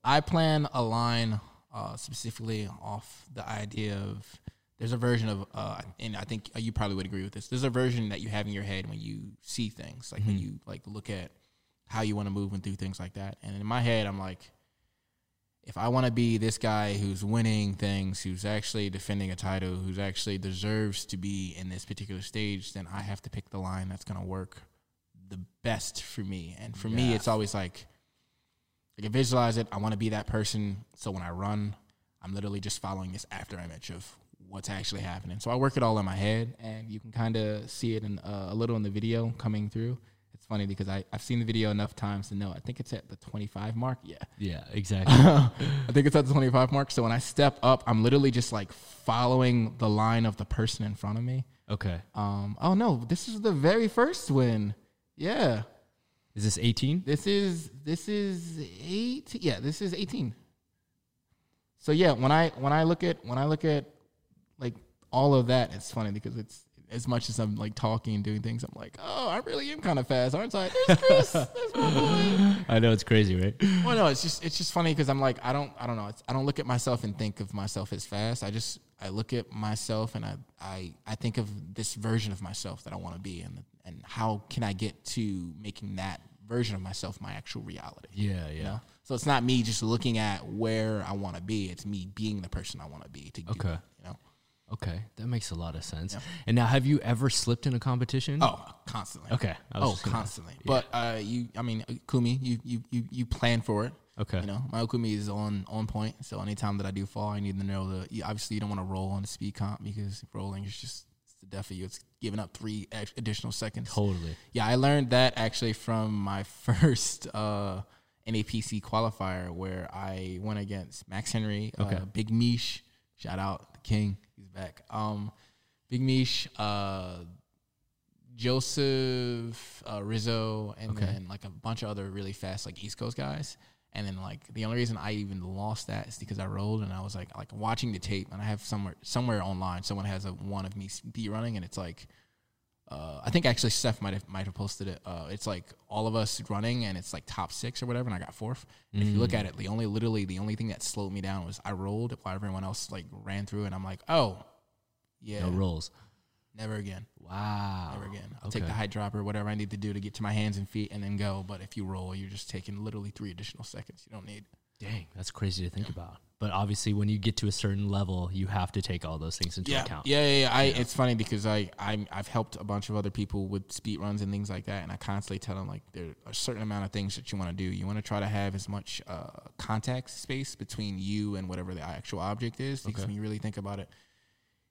I plan a line uh, specifically off the idea of there's a version of uh, and I think you probably would agree with this. There's a version that you have in your head when you see things, like when you like look at how you want to move and do things like that. And in my head, I'm like, if I want to be this guy who's winning things, who's actually defending a title, who's actually deserves to be in this particular stage, then I have to pick the line that's going to work the best for me. And for me, it's always like, I can visualize it. I want to be that person. So when I run, I'm literally just following this after image of what's actually happening. So I work it all in my head, and you can kind of see it in uh, a little in the video coming through. It's funny because I, I've seen the video enough times to know. I think it's at the 25 mark. Yeah. Yeah, exactly. I think it's at the 25 mark. So when I step up, I'm literally just like following the line of the person in front of me. okay. Um, oh no, this is the very first win. Yeah. Is this 18? This is this is eight. Yeah, this is 18. So yeah, when I when I look at when I look at like all of that, it's funny because it's as much as I'm like talking and doing things, I'm like, oh, I really am kind of fast, aren't I? There's Chris. There's my boy. I know it's crazy, right? Well, no, it's just it's just funny because I'm like I don't I don't know it's, I don't look at myself and think of myself as fast. I just I look at myself and I I I think of this version of myself that I want to be and and how can I get to making that version of myself my actual reality. Yeah, You know, so it's not me just looking at where I want to be. It's me being the person I want to be. To Okay. it, you know. Okay, that makes a lot of sense. And now, have you ever slipped in a competition? Oh, constantly. Okay, Oh, constantly. But uh, you, I mean, ukemi, you, you, you, you plan for it. Okay. You know, my ukemi is on on point. So anytime that I do fall, I need to know that. You, obviously, you don't want to roll on the speed comp because rolling is just the death of you. It's giving up three additional seconds. Totally. Yeah, I learned that actually from my first uh, NAPC qualifier where I went against Max Henry, Okay. uh, Big Mish. Shout out the King, back. Um, Big Mish, uh, Joseph uh, Rizzo, and Okay. then like a bunch of other really fast like East Coast guys. And then like the only reason I even lost that is because I rolled and I was like like watching the tape and I have somewhere somewhere online someone has a one of me speed running and it's like uh, I think actually Steph might have might have posted it. Uh, it's like all of us running, and it's like top six or whatever, and I got fourth. And if you look at it, the only literally the only thing that slowed me down was I rolled while everyone else like ran through, and I'm like, oh, yeah, No rolls. never again, Wow. never again. I'll take the height drop or whatever I need to do to get to my hands and feet, and then go. But if you roll, you're just taking literally three additional seconds. You don't need. Dang, that's crazy to think about. But obviously, when you get to a certain level, you have to take all those things into yeah, account. Yeah, yeah, yeah. I, It's funny because I I'm, I've helped a bunch of other people with speed runs and things like that, and I constantly tell them like there are a certain amount of things that you want to do. You want to try to have as much uh, contact space between you and whatever the actual object is, because Okay. when you really think about it,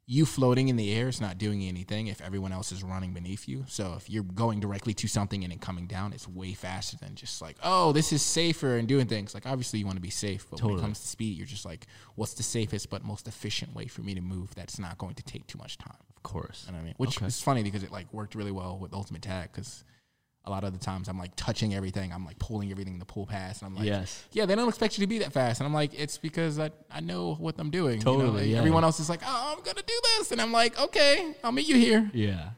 you floating in the air is not doing anything if everyone else is running beneath you. So if you're going directly to something and then coming down, it's way faster than just like, oh, this is safer and doing things. Like obviously you want to be safe, but when it comes to speed, you're just like, what's the safest but most efficient way for me to move that's not going to take too much time? Of course. You know I mean? Which Okay. is funny because it like worked really well with Ultimate Tag because a lot of the times I'm like touching everything, I'm like pulling everything to pull past, and I'm like, Yes. yeah, they don't expect you to be that fast, and I'm like, it's because I, I know what I'm doing. you know? Totally, Like, yeah. Everyone else is like, oh, I'm gonna do this, and I'm like, okay, I'll meet you here. Yeah.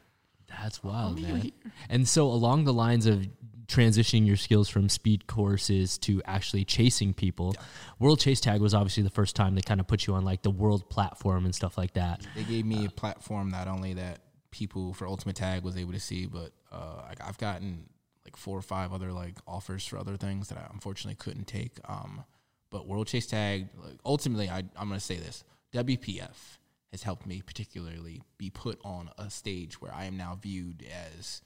That's wild, man. And so along the lines of transitioning your skills from speed courses to actually chasing people, World Chase Tag was obviously the first time they kind of put you on like the world platform and stuff like that. They gave me a platform not only that people for Ultimate Tag was able to see, but uh, like I've gotten like four or five other like offers for other things that I unfortunately couldn't take. Um, but World Chase Tag, like, ultimately, I, I'm going to say this: WPF has helped me particularly be put on a stage where I am now viewed as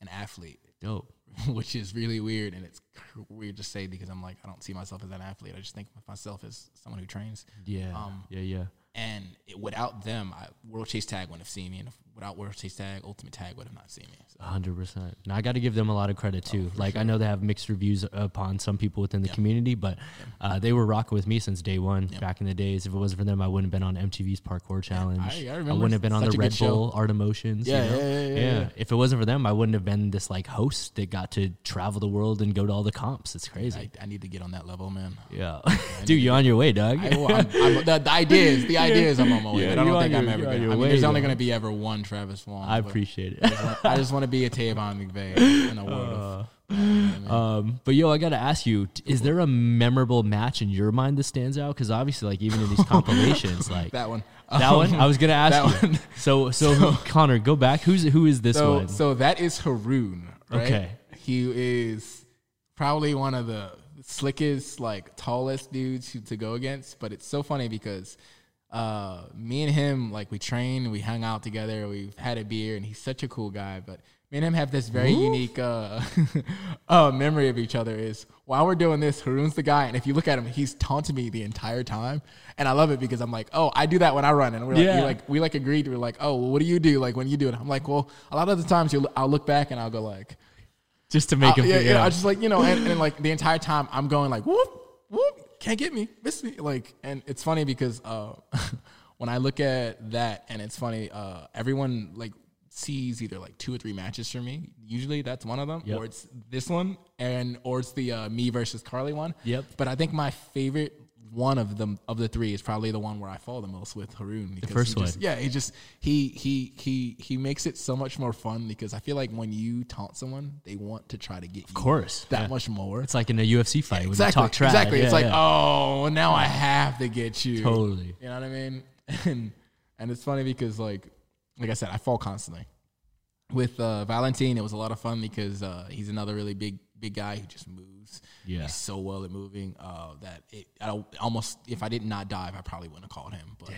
an athlete. Dope. Which is really weird, and it's weird to say because I'm like I don't see myself as an athlete. I just think of myself as someone who trains. Yeah. Um, yeah, yeah. And it, without them, I, World Chase Tag wouldn't have seen me. And if, without World Chase Tag, Ultimate Tag would have not seen me. Hundred percent. Now I got to give them a lot of credit Oh, too. like I know they have mixed reviews upon some people within the community, but uh, they were rocking with me since day one. Back in the days, if it wasn't for them, I wouldn't have been on MTV's Parkour Challenge. I- I I, wouldn't have been on the Red. Bull Art of Motion. Yeah, you know? yeah, yeah, yeah. If it wasn't for them, I wouldn't have been this like host that got to travel the world and go to all the comps. It's crazy. I, I need to get on that level, man. yeah, dude, you're on your way, Doug. I, will- I'm, I'm, the, the ideas, the ideas, I'm on my way. But I don't think I'm ever gonna. I mean, way, there's only gonna be ever one Travis Vaughn. I appreciate it. I just want to be a Tavon McVeigh in a world of. Um, but yo, I gotta ask you: Is there a memorable match in your mind that stands out? Because obviously, like even in these compilations, like That one. that one, I was gonna ask that you. one. So, so, Connor, go back. Who's who is this So, one? so that is Haroon, right? Okay. He is probably one of the slickest, like tallest dudes who- to go against. But it's so funny because uh, me and him, like we trained, we hung out together, we've had a beer, and he's such a cool guy. But me and him have this very unique uh, uh, memory of each other. Is while we're doing this, Haroon's the guy, and if you look at him, he's taunting me the entire time, and I love it because I'm like, oh, I do that when I run, and we're like, we like we like agreed. We're like, oh, well, what do you do? Like when you do it, I'm like, well, a lot of the times you'll, I'll look back and I'll go like, Just to make I'll- him, yeah, feel- yeah, I just like you know, and, and like the entire time I'm going like whoop whoop, can't get me, miss me, like, and it's funny because uh, when I look at that, and it's funny, uh, everyone like sees either like two or three matches for me. Usually that's one of them, Yep. or it's this one, and or it's the uh, me versus Carly one. Yep. But I think my favorite one of them of the three is probably the one where I fall the most with Haroon. Because first he just- one. yeah, he just he he he he makes it so much more fun because I feel like when you taunt someone, they want to try to get of course, that yeah. much more. It's like in a UFC fight when exactly, you talk trash. exactly. it's Yeah, like oh, now I have to get you. Totally. You know what I mean? And and it's funny because like like I said, I fall constantly. With uh, Valentine, it was a lot of fun because uh, he's another really big big guy who just moves. Yeah. He's so well at moving uh, that it I almost if I did not dive, I probably wouldn't have called him. But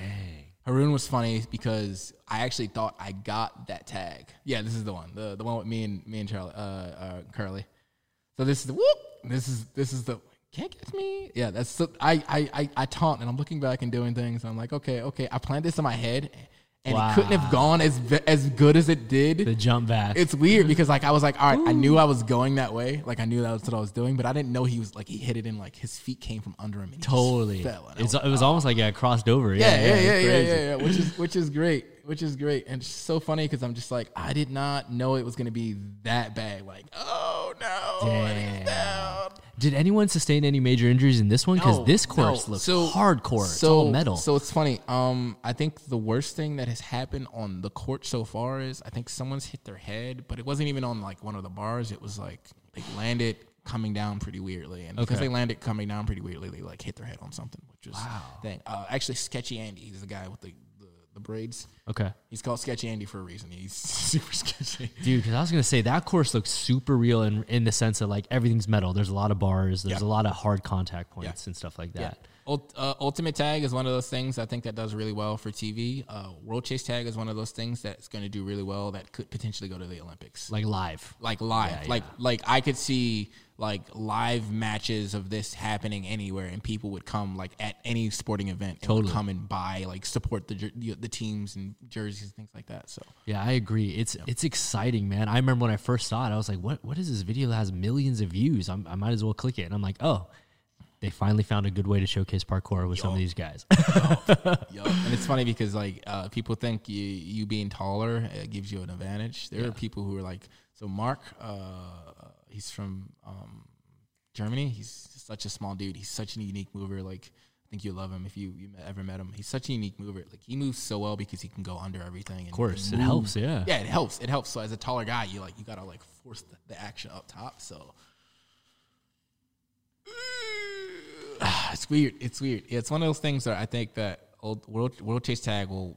Haroon was funny because I actually thought I got that tag. Yeah, this is the one, the the one with me and me and Charlie, uh, uh, Curly. So this is the whoop. This is this is the can't catch me. Yeah, that's the, I, I I I taunt and I'm looking back and doing things. And I'm like, okay, okay. I planned this in my head, and it couldn't have gone as as good as it did. the jump back. It's weird because like I was like, all right, I knew I was going that way. Like I knew that was what I was doing, but I didn't know he was like he hit it in like his feet came from under him. And totally. fell. And I It's, was it was almost like yeah, crossed over. yeah, Yeah, yeah, yeah, yeah, yeah, yeah, Which is which is great, which is great, and it's so funny because I'm just like, I did not know it was gonna be that bad. Like, oh no, Damn. down. Did anyone sustain any major injuries in this one? Because No, this course no. looks So- hardcore. it's So all metal. So it's funny. Um, I think the worst thing that has happened on the court so far is I think someone's hit their head, but it wasn't even on like one of the bars. It was like they landed coming down pretty weirdly, and because Okay. they landed coming down pretty weirdly, they like hit their head on something, which was thing. Uh, actually, Sketchy Andy, he's the guy with the the, braids. okay. He's called Sketchy Andy for a reason. He's super sketchy. Dude, because I was gonna say that course looks super real in in the sense that like everything's metal. There's a lot of bars. There's Yeah. a lot of hard contact points Yeah. and stuff like that. Yeah. Uh, Ultimate Tag is one of those things I think that does really well for TV. Uh, World Chase Tag is one of those things that's going to do really well that could potentially go to the Olympics. Like live. like live Yeah, like yeah. like i could see like live matches of this happening anywhere, and people would come like at any sporting event, and Totally. come and buy like support the the, teams and jerseys and things like that. So Yeah, I agree. It's it's exciting, man. I remember when I first saw it, I was like, "What? What is this video that has millions of views? I'm, I might as well click it." And I'm like, "Oh, they finally found a good way to showcase parkour with some of these guys." And it's funny because like uh, people think you you being taller uh, gives you an advantage. There are people who are like, so Mark, uh, he's from um, Germany. He's such a small dude. He's such a unique mover. Like I think you love him if you you ever met him. He's such a unique mover. Like he moves so well because he can go under everything. And, of course, it helps. Yeah. Yeah, it helps. It helps. So as a taller guy, you like you gotta like force the, the action up top. So Ah, it's weird. It's weird. Yeah, it's one of those things that I think that old world world chase tag will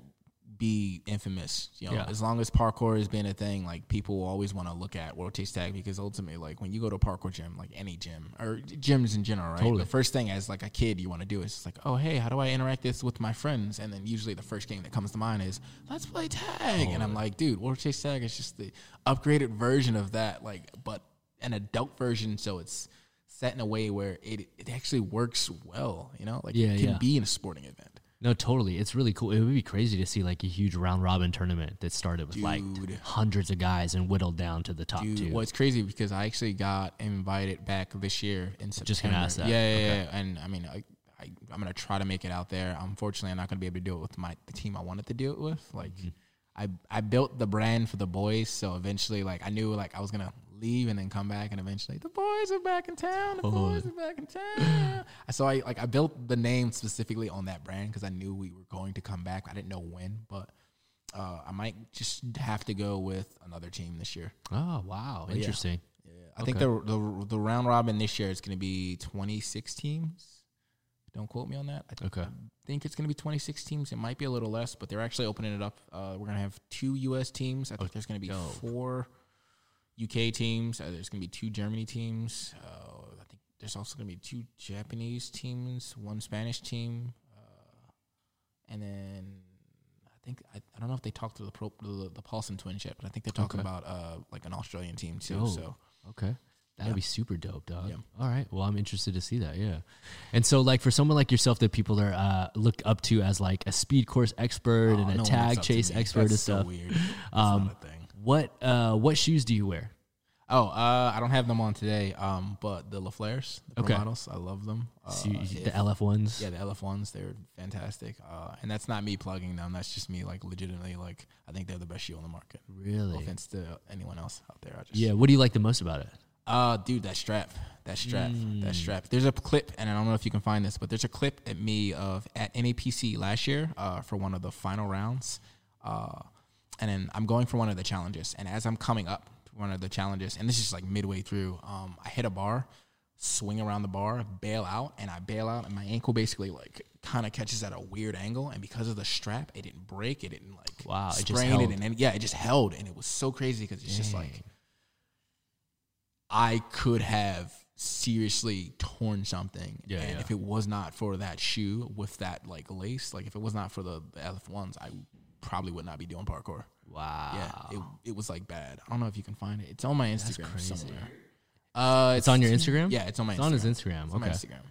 be infamous. You know, Yeah. as long as parkour has been a thing, like people will always want to look at world chase tag because ultimately, like when you go to a parkour gym, like any gym or gyms in general, right? Totally. The first thing as like a kid you want to do is like, oh hey, how do I interact this with my friends? And then usually the first game that comes to mind is let's play tag, and I'm like, dude, world chase tag is just the upgraded version of that, like, but an adult version, so it's set in a way where it it actually works well. You know, like Yeah, it can yeah. be in a sporting event. No, totally. It's really cool. It would be crazy to see like a huge round robin tournament that started with like hundreds of guys and whittled down to the top Dude, two. well, it's crazy because I actually got invited back this year in September. Just gonna ask that. Yeah, yeah, yeah. And I mean, I, I, I'm gonna try to make it out there. Unfortunately, I'm not gonna be able to do it with my the team I wanted to do it with. Like, Mm-hmm. I I built the brand for the boys, so eventually, like, I knew like I was gonna leave and then come back, and eventually, the boys are back in town. The Oh. boys are back in town. so I like I built the name specifically on that brand because I knew we were going to come back. I didn't know when, but. Uh, I might just have to go with another team this year. oh wow, interesting. Yeah, I think the, the the round robin this year is going to be 26 teams. Don't quote me on that. I Okay. think it's going to be 26 teams. It might be a little less, but they're actually opening it up. Uh, we're going to have two U.S. teams. I think there's going to be dope. four UK teams. Uh, there's going to be two Germany teams. Uh, I think there's also going to be two Japanese teams, one Spanish team, uh, and then I think I, I don't know if they talked to the pro, the, the Paulson twins yet, but I think they're talking Okay. about uh, like an Australian team too. Dope. So. Okay. That'd Yeah. be super dope, dog. Yeah. All right. Well, I'm interested to see that. Yeah. And so, like, for someone like yourself that people are uh, look up to as like a speed course expert and Oh, a no tag looks up to chase expert That's and so stuff, weird. That's Um, not a thing. What uh, what shoes do you wear? Oh, uh, I don't have them on today. Um, but the LaFleurs, the Okay. Models, I love them. Uh, So you- if- the LF ones. yeah, the LF ones, they're fantastic. Uh, and that's not me plugging them. That's just me, like, legitimately, like, I think they're the best shoe on the market. No Really? offense to anyone else out there. I just, Yeah. What do you like the most about it? Uh, dude, that strap, that strap, that strap. There's a clip, and I don't know if you can find this, but there's a clip at me of at NAPC last year uh, for one of the final rounds, uh, and then I'm going for one of the challenges. And as I'm coming up to one of the challenges, and this is like midway through, um, I hit a bar, swing around the bar, bail out, and I bail out, and my ankle basically like kind of catches at a weird angle, and because of the strap, it didn't break, it didn't like Wow, it sprain held. it, and then yeah, it just held, and it was so crazy because it's just like. I could have seriously torn something. Yeah, and yeah. if it was not for that shoe with that like lace, like if it was not for the, the LF ones, I probably would not be doing parkour. Wow. Yeah, it, it was like bad. I don't know if you can find it. It's on my Instagram crazy. somewhere. Uh, It's on your Instagram? Yeah, it's on my. It's Instagram. on his Instagram. It's on my Okay. Instagram.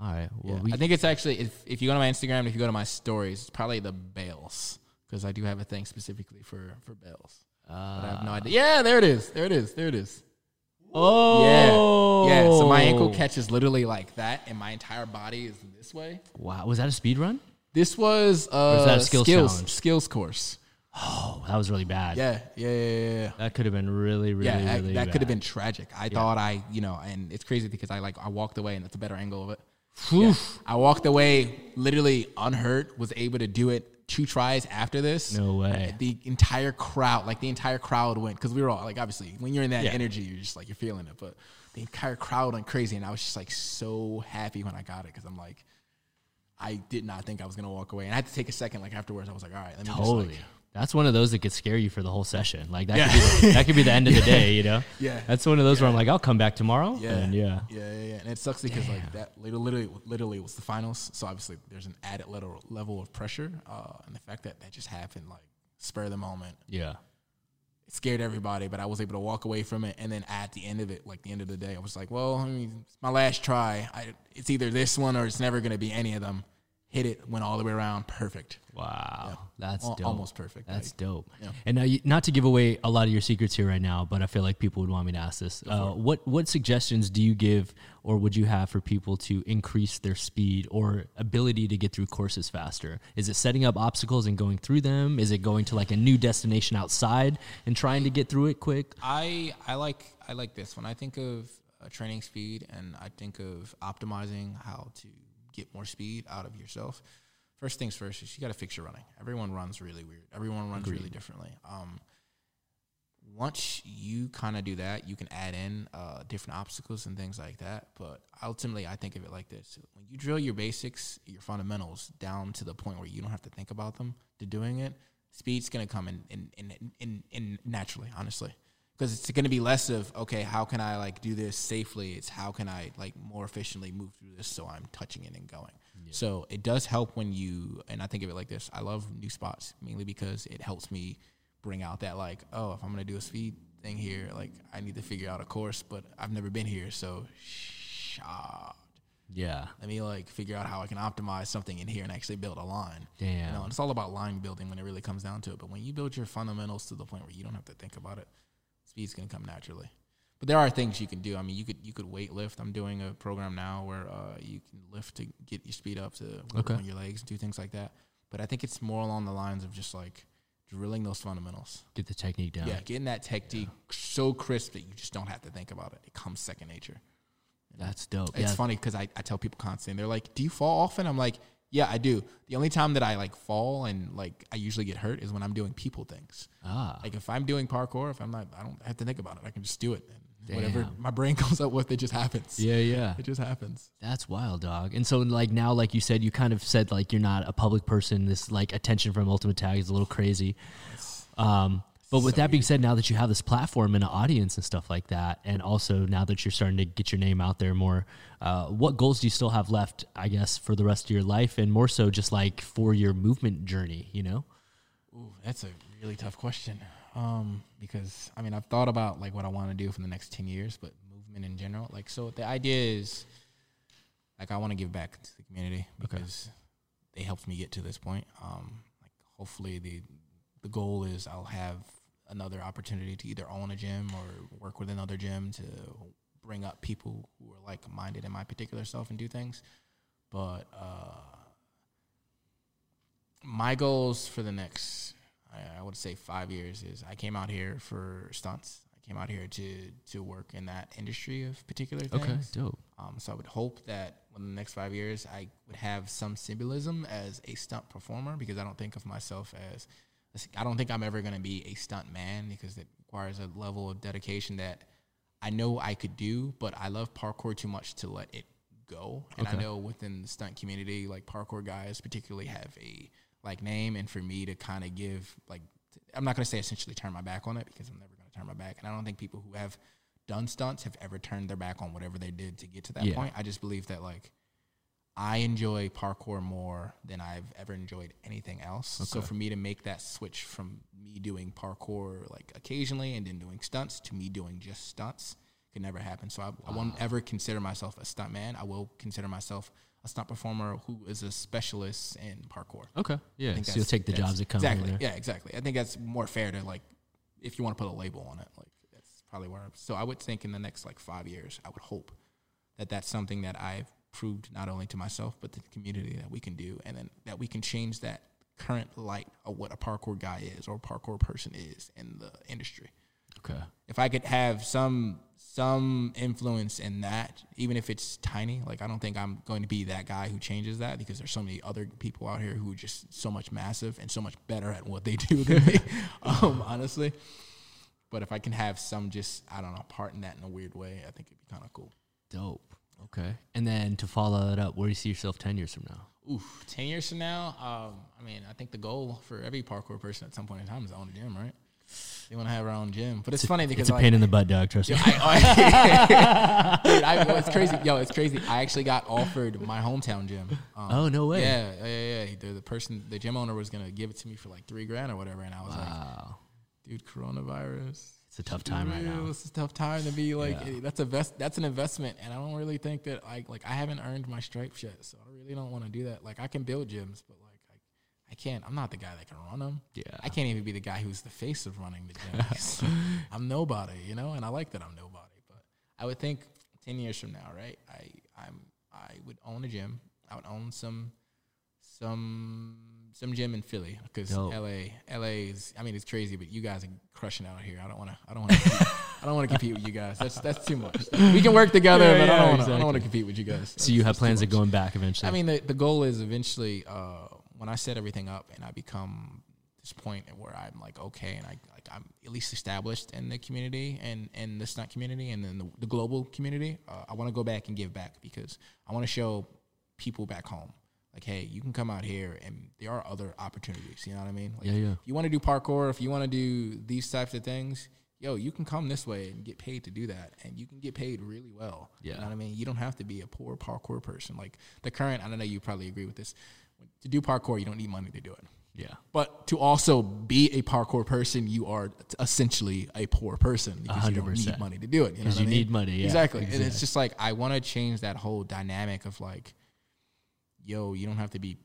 All right. Well, Yeah. we I think it's actually if, if you go to my Instagram, if you go to my stories, it's probably the bales because I do have a thing specifically for for bales. but I have no idea. Yeah, there it is. There it is. There it is. Oh. Yeah. Yeah. So my ankle catches literally like that, and my entire body is this way. Wow. Was that a speed run? This was uh, that a skills skills challenge? skills course. Oh, that was really bad. Yeah. Yeah. Yeah. Yeah. That could have been really, really, yeah, really that could have been tragic. I thought I, you know, and it's crazy because I like I walked away, and that's a better angle of it. Yeah. I walked away literally unhurt, was able to do it two tries after this. No way. The entire crowd, like the entire crowd went because we were all like, obviously, when you're in that Yeah. energy, you're just like you're feeling it. But the entire crowd went crazy, and I was just like so happy when I got it because I'm like, I did not think I was gonna walk away, and I had to take a second. Like afterwards, I was like, all right, let me Totally. just like, That's one of those that could scare you for the whole session. Like that, could, be the, that could be the end of the day, you know? Yeah. That's one of those where I'm like, I'll come back tomorrow. Yeah, And yeah. yeah, yeah, yeah. And it sucks because like that literally, literally was the finals. So obviously, there's an added level level of pressure, uh, and the fact that that just happened, like spur the moment, Yeah. It scared everybody, but I was able to walk away from it. And then at the end of it, like the end of the day, I was like, well, I mean, it's my last try. I, it's either this one or it's never going to be any of them. Hit it, went all the way around, perfect. Wow, that's Al- dope. almost perfect. That's Like, dope. yeah. And now, you, not to give away a lot of your secrets here right now, but I feel like people would want me to ask this. Uh, what what suggestions do you give, or would you have for people to increase their speed or ability to get through courses faster? Is it setting up obstacles and going through them? Is it going to like a new destination outside and trying to get through it quick? I I like I like this when I think of uh, training speed and I think of optimizing how to get more speed out of yourself. First things first is you got to fix your running. Everyone runs really weird. Everyone runs really differently. Um, once you kind of do that, you can add in uh, different obstacles and things like that. But ultimately, I think of it like this: when you drill your basics, your fundamentals down to the point where you don't have to think about them to doing it, speed's going to come in in, in, in in naturally, honestly, because it's going to be less of okay, how can I like do this safely? It's how can I like more efficiently move through this so I'm touching it and going. So it does help when you and I think of it like this. I love new spots mainly because it helps me bring out that like, oh, if I'm gonna do a speed thing here, like I need to figure out a course, but I've never been here, so shot. Yeah. Let me like figure out how I can optimize something in here and actually build a line. Damn. You know, and it's all about line building when it really comes down to it. But when you build your fundamentals to the point where you don't have to think about it, speed's gonna come naturally. But there are things you can do. I mean, you could you could weight lift. I'm doing a program now where uh, you can lift to get your speed up to work Okay. on your legs, do things like that. But I think it's more along the lines of just like drilling those fundamentals. Get the technique down. Yeah, getting that technique so crisp that you just don't have to think about it. It comes second nature. That's dope. It's yeah. funny because I, I tell people constantly, they're like, Do you fall often? I'm like, Yeah, I do. The only time that I like fall and like I usually get hurt is when I'm doing people things. Ah. Like if I'm doing parkour, if I'm not, I don't have to think about it. I can just do it. And whatever my brain comes up with, it just happens. Yeah, yeah. It just happens. That's wild, dog. And so, like now, like you said, you kind of said like you're not a public person. This like attention from Ultimate Tag is a little crazy. Um, but with so that being said, now that you have this platform and an audience and stuff like that, and also now that you're starting to get your name out there more, uh, what goals do you still have left? I guess for the rest of your life, and more so just like for your movement journey. You know? Ooh, that's a really tough question. Um, because I mean, I've thought about like what I want to do for the next ten years, but movement in general. Like, so the idea is, like, I want to give back to the community because they helped me get to this point. Um, like, hopefully the the goal is I'll have another opportunity to either own a gym or work with another gym to bring up people who are like minded in my particular self and do things. But uh, my goals for the next I, I would say five years is I came out here for stunts. I came out here to to work in that industry of particular things. Okay, dope. Um, so I would hope that in the next five years I would have some symbolism as a stunt performer because I don't think of myself as I don't think I'm ever going to be a stunt man because it requires a level of dedication that I know I could do, but I love parkour too much to let it go. And I know within the stunt community, like parkour guys particularly have a like name, and for me to kind of give like, I'm not going to say essentially turn my back on it because I'm never going to turn my back, and I don't think people who have done stunts have ever turned their back on whatever they did to get to that Yeah. point. I just believe that like I enjoy parkour more than I've ever enjoyed anything else. So for me to make that switch from me doing parkour like occasionally and then doing stunts to me doing just stunts could never happen. So I, I won't ever consider myself a stunt man. I will consider myself a stunt performer who is a specialist in parkour. Okay. Yeah. So you'll take the jobs that come. Exactly. There. Yeah, exactly. I think that's more fair to like, if you want to put a label on it, like that's probably where. I'm, so I would think in the next like five years, I would hope that that's something that I've proved not only to myself but to the community that we can do, and then that we can change that current light of what a parkour guy is or parkour person is in the industry. Okay. If I could have some some influence in that, even if it's tiny, like I don't think I'm going to be that guy who changes that because there's so many other people out here who are just so much massive and so much better at what they do than me, um, honestly. But if I can have some just I don't know part in that in a weird way, I think it'd be kind of cool. Dope. Okay. And then to follow it up, where do you see yourself ten years from now? Oof, ten years from now, um, I mean, I think the goal for every parkour person at some point in time is to own a gym, right? They want to have their own gym, but it's, funny because It's a like, pain in the butt, dog. Trust me. I, I, dude, I, well, it's crazy. Yo, it's crazy. I actually got offered my hometown gym. Um, Oh, no way. Yeah, yeah, yeah. yeah. The, the person, the gym owner was gonna give it to me for like three grand or whatever, and I was like, Wow. dude, coronavirus. It's a tough time right now. It's a tough time to be like Yeah. eh, that's a vest that's an investment, and I don't really think that like like I haven't earned my stripes yet, so I really don't want to do that. Like I can build gyms, but like I, I can't. I'm not the guy that can run them. Yeah. I can't even be the guy who's the face of running the gyms. I'm nobody, you know, and I like that I'm nobody. But I would think ten years from now, right? I I'm I would own a gym. I would own some some some gym in Philly because. LA LA is I mean it's crazy, but you guys are crushing out here. I don't want to I don't want to I don't want to compete with you guys. That's that's too much. We can work together, Yeah, but I don't want to I exactly. don't want to compete with you guys. So you have plans of going back eventually? I mean, the, the goal is eventually uh, when I set everything up and I become this point where I'm like okay, and I like I'm at least established in the community and and the stunt community and then the, the global community. Uh, I want to go back and give back because I want to show people back home like, hey, you can come out here and there are other opportunities. You know what I mean? Like, Yeah, yeah. If you want to do parkour, if you want to do these types of things. Yo, you can come this way and get paid to do that, and you can get paid really well. You Yeah. know what I mean? You don't have to be a poor parkour person. Like the current, I don't know, you probably agree with this. To do parkour, you don't need money to do it. yeah. But to also be a parkour person, you are essentially a poor person because you don't need money to do it. You know what I you mean? need money, yeah, exactly. And exactly. it's just like I want to change that whole dynamic of like, yo, you don't have to be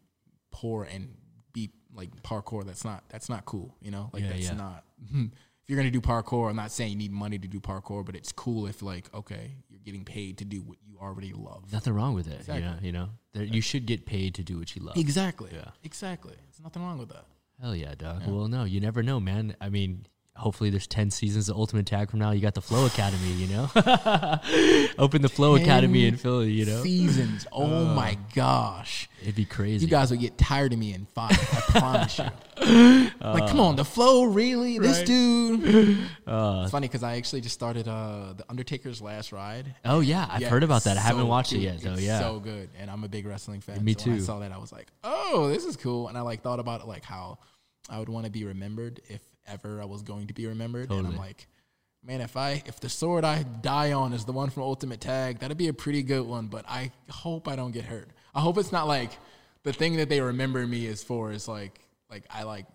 poor and be like parkour. That's not that's not cool. You know, like Yeah, that's yeah. not. if you're gonna do parkour, I'm not saying you need money to do parkour, but it's cool if like okay, you're getting paid to do what you already love. Nothing wrong with it. Exactly. You know, you know, there, you should get paid to do what you love. Exactly. Yeah. Exactly. There's nothing wrong with that. Hell yeah, dog. Well, no, you never know, man. I mean, hopefully there's 10 seasons of Ultimate Tag from now. You got the Flow Academy, you know? Open the Flow Academy in Philly, you know? Seasons. Oh my gosh. It'd be crazy. You guys would get tired of me in five. I promise you. like, come on, the flow, really? This dude. Uh, it's funny because I actually just started uh, the Undertaker's Last Ride. oh, yeah. I've Yeah, heard about that. I haven't so watched it yet, though. It's Yeah. so good, and I'm a big wrestling fan. Me so When I too. saw that, I was like, "Oh, this is cool," and I like thought about it, like how I would want to be remembered if ever I was going to be remembered. And I'm like, man, if I if the sword I die on is the one from Ultimate Tag, that'd be a pretty good one. But I hope I don't get hurt. I hope it's not like the thing that they remember me is for is like like I like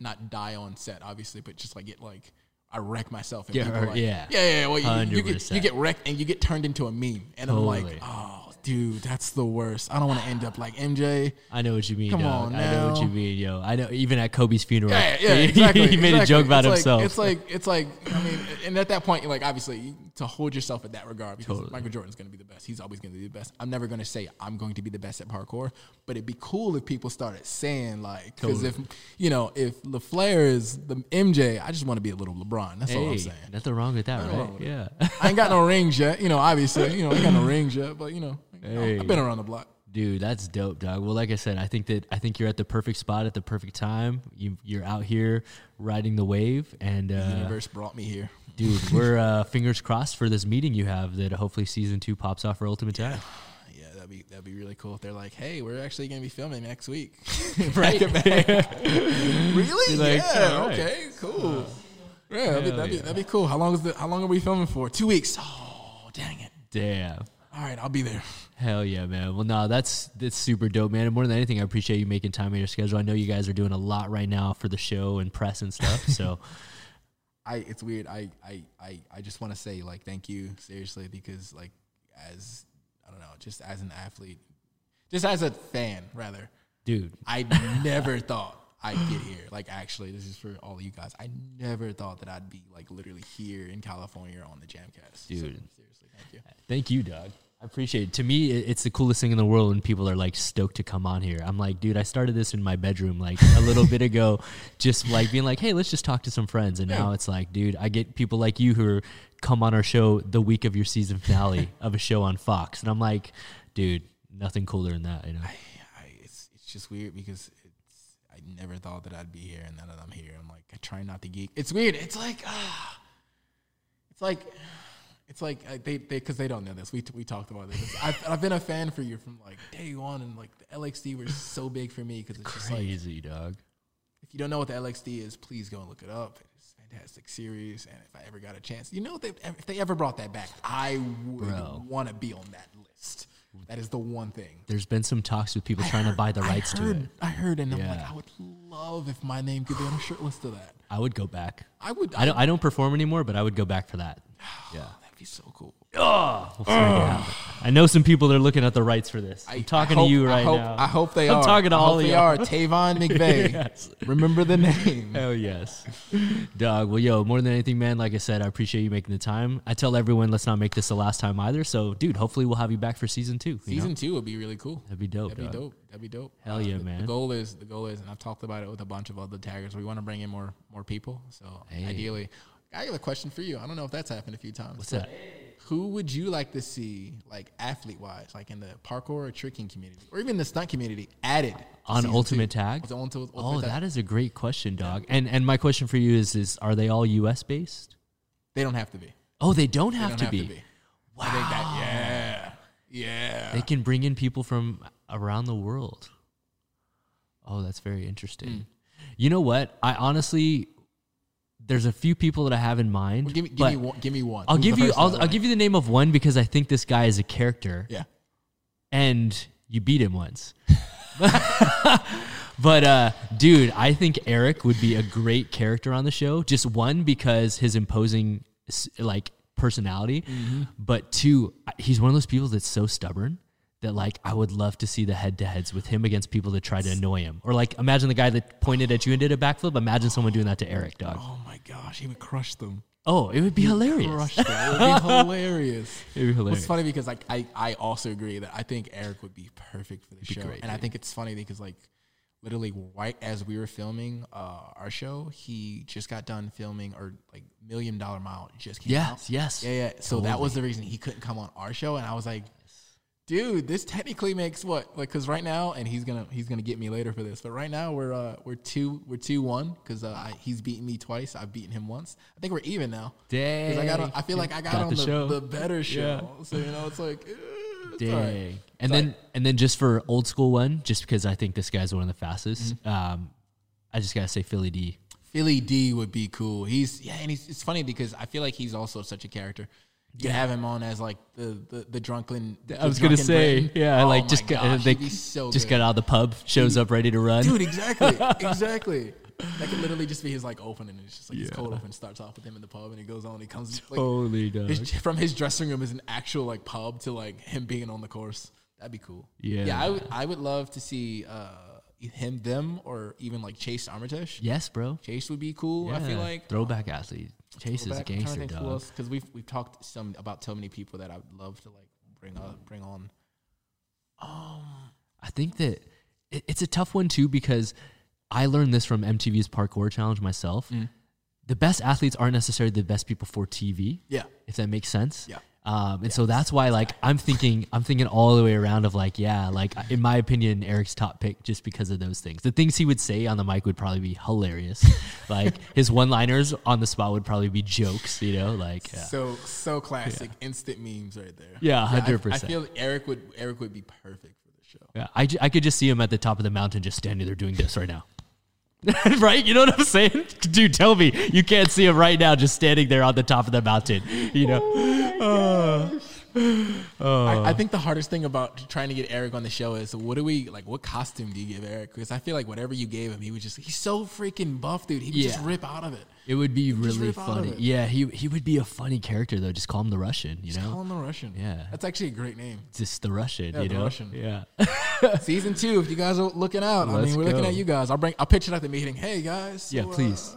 not die on set, obviously, but just like get like. I wreck myself. And hurt, like, yeah. yeah, yeah. Well, you, you get you get wrecked and you get turned into a meme, and Totally. I'm like, oh, dude, that's the worst. I don't want to end up like MJ. I know what you mean, Come dog. on I know what you mean, yo. I know, even at Kobe's funeral, Yeah, yeah, exactly. he made a joke about it's himself. Like, it's like it's like I mean, and at that point, like obviously to hold yourself at that regard because Totally. Michael Jordan's going to be the best. He's always going to be the best. I'm never going to say I'm going to be the best at parkour, but it'd be cool if people started saying like because if you know if La Flair is the MJ, I just want to be a little LeBron. That's all I'm hey, saying. nothing wrong with that, right? with Yeah. I ain't got no rings yet. You know, obviously, you know, I ain't got no rings yet, but you know, Hey. I've been around the block. Dude, that's dope, dog. Well, like I said, I think that I think you're at the perfect spot at the perfect time. You you're out here riding the wave, and The uh, universe brought me here. dude, we're uh, fingers crossed for this meeting you have that hopefully season two pops off for Ultimate Tag. Yeah, that'd be that'd be really cool. If they're like, "Hey, we're actually gonna be filming next week." Back. really? Like, yeah. right. Okay. Cool. Yeah, that'd be, that'd, be, that'd be cool. How long is the How long are we filming for? Two weeks. Oh, dang it! Damn. All right, I'll be there. Hell yeah, man. Well, no, that's that's super dope, man. And more than anything, I appreciate you making time in your schedule. I know you guys are doing a lot right now for the show and press and stuff. So I it's weird. I I I, I just want to say like thank you seriously because like as I don't know, just as an athlete, just as a fan rather, dude, I never thought I'd get here. Like actually, this is for all of you guys. I never thought that I'd be like literally here in California on the Jamcast. So, Dude. seriously, thank you. thank you, dog. I appreciate it. To me, it's the coolest thing in the world when people are like stoked to come on here. I'm like, dude, I started this in my bedroom like a little bit ago, just like being like, hey, let's just talk to some friends. And now it's like, dude, I get people like you who are, come on our show the week of your season finale of a show on Fox, and I'm like, dude, nothing cooler than that. You know, I, I it's it's just weird because it's I never thought that I'd be here, and now that I'm here, I'm like I try not to geek. It's weird. It's like ah, it's like. It's like uh, they they because they don't know this. We t- we talked about this. I've, I've been a fan for you from like day one, and like the LXD was so big for me because it's just like crazy, dog. if you don't know what the LXD is, please go and look it up. It's a fantastic series, and if I ever got a chance, you know, if they, if they ever brought that back, I would want to be on that list. That is the one thing. There's been some talks with people trying to buy the rights I to it. I heard, and I'm like, I would love if my name could be on a shirt list of that. I would go back. I would. I don't. I don't perform anymore, but I would go back for that. Yeah. That'd be so cool. We'll see what happens. I know some people that are looking at the rights for this. I'm talking I hope- to you I right hope, now. I hope they are. I'm talking to I all of y'all. are. Tavon McVeigh. Yes. Remember the name. Hell yes, dog. Well, yo, more than anything, man. Like I said, I appreciate you making the time. I tell everyone, let's not make this the last time either. So, dude, hopefully we'll have you back for season two. you know? Season two would be really cool. That'd be dope. That'd be dope. That'd be dope. Hell yeah, uh, the, man. The goal is the goal is, and I've talked about it with a bunch of other taggers. We want to bring in more more people. So Hey. ideally, I have a question for you. I don't know if that's happened a few times. What's that? Who would you like to see, like athlete wise, like in the parkour or tricking community, or even the stunt community, added On Ultimate two? Tag? On Ultimate Oh, Tag. that is a great question, dog. And and my question for you is: is are they all U.S. based? They don't have to be. Oh, they don't They have, don't to, have be. to be. Think. Yeah. Yeah. They can bring in people from around the world. Oh, that's very interesting. Hmm. You know what? I honestly, there's a few people that I have in mind. Well, give me, give me one. Give me one. I'll Who's give you. I'll, I'll give you the name of one because I think this guy is a character. Yeah. and you beat him once. but uh, dude, I think Eric would be a great character on the show. Just one because his imposing like personality, Mm-hmm. but two, he's one of those people that's so stubborn that like I would love to see the head to heads with him against people that try to annoy him. Or like imagine the guy that pointed at you and did a backflip. Imagine someone doing that to Eric, dog. Oh my gosh, he would crush them. Oh, it would be hilarious. Crush them. It would be hilarious. It'd be Well, hilarious. It's funny because like I, I also agree that I think Eric would be perfect for the show, great, and I think it's funny because like literally right as we were filming uh, our show, he just got done filming or like Million Dollar Mile just came Yes, out. yes. yeah, yeah. So that was the reason he couldn't come on our show, and I was like. Dude, this technically makes what like because right now, and he's gonna he's gonna get me later for this, but right now we're uh we're two we're two one because uh, I, he's beaten me twice, I've beaten him once. I think we're even now. Because I got, on, I feel like I got, Got on the the, the better show. So you know, it's like, eh, it's Dang. right. And then and then just for old school one, just because I think this guy's one of the fastest, Mm-hmm. um, I just gotta say Philly D. Philly D would be cool. He's yeah, and he's, it's funny because I feel like he's also such a character. You could have him on as like the the, the drunken. I was gonna say, yeah, like just got, got they so just good. got out of the pub, shows up ready to run. dude. Exactly, exactly. That could literally just be his like opening. And it's just like his cold open starts off with him in the pub, and he goes on. He comes like Holy his, from his dressing room is an actual like pub to like him being on the course. That'd be cool. Yeah. yeah. I would I would love to see uh him, them, or even like Chase Armitage. Yes, bro. Chase would be cool. I feel like throwback athlete. Chase is a Throwback. I'm trying to gangster, dog. because we've we've talked some about so many people that I'd love to like bring up bring on. Um, I think that it, it's a tough one too because I learned this from MTV's Parkour Challenge myself. Mm. The best athletes aren't necessarily the best people for TV. Yeah. if that makes sense. Yeah. Um, and so that's why, like, I'm thinking, I'm thinking all the way around of like, yeah, like in my opinion, Eric's top pick just because of those things. The things he would say on the mic would probably be hilarious. like his one-liners on the spot would probably be jokes, you know, like yeah. So so classic, instant memes right there. Yeah, I- 100%. I, feel Eric would Eric would be perfect for the show. Yeah, I, I could just see him at the top of the mountain just standing there doing this right now. right? You know what I'm saying? Dude, tell me you can't see him right now just standing there on the top of the mountain. You know? I, I think the hardest thing about trying to get Eric on the show is what do we like? What costume do you give Eric? Because I feel like whatever you gave him, he would just he's so freaking buff, dude. He would just rip out of it. It would be just really rip out of funny. Yeah, he he would be a funny character though. Just call him the Russian, you know? Call him the Russian. Yeah. that's actually a great name. Just the Russian, Yeah, you the know? Russian. Yeah. Season two, if you guys are looking out, I Let's mean, we're looking at you guys. I'll bring, I'll pitch it at the meeting. Hey guys, yeah, so, uh, please.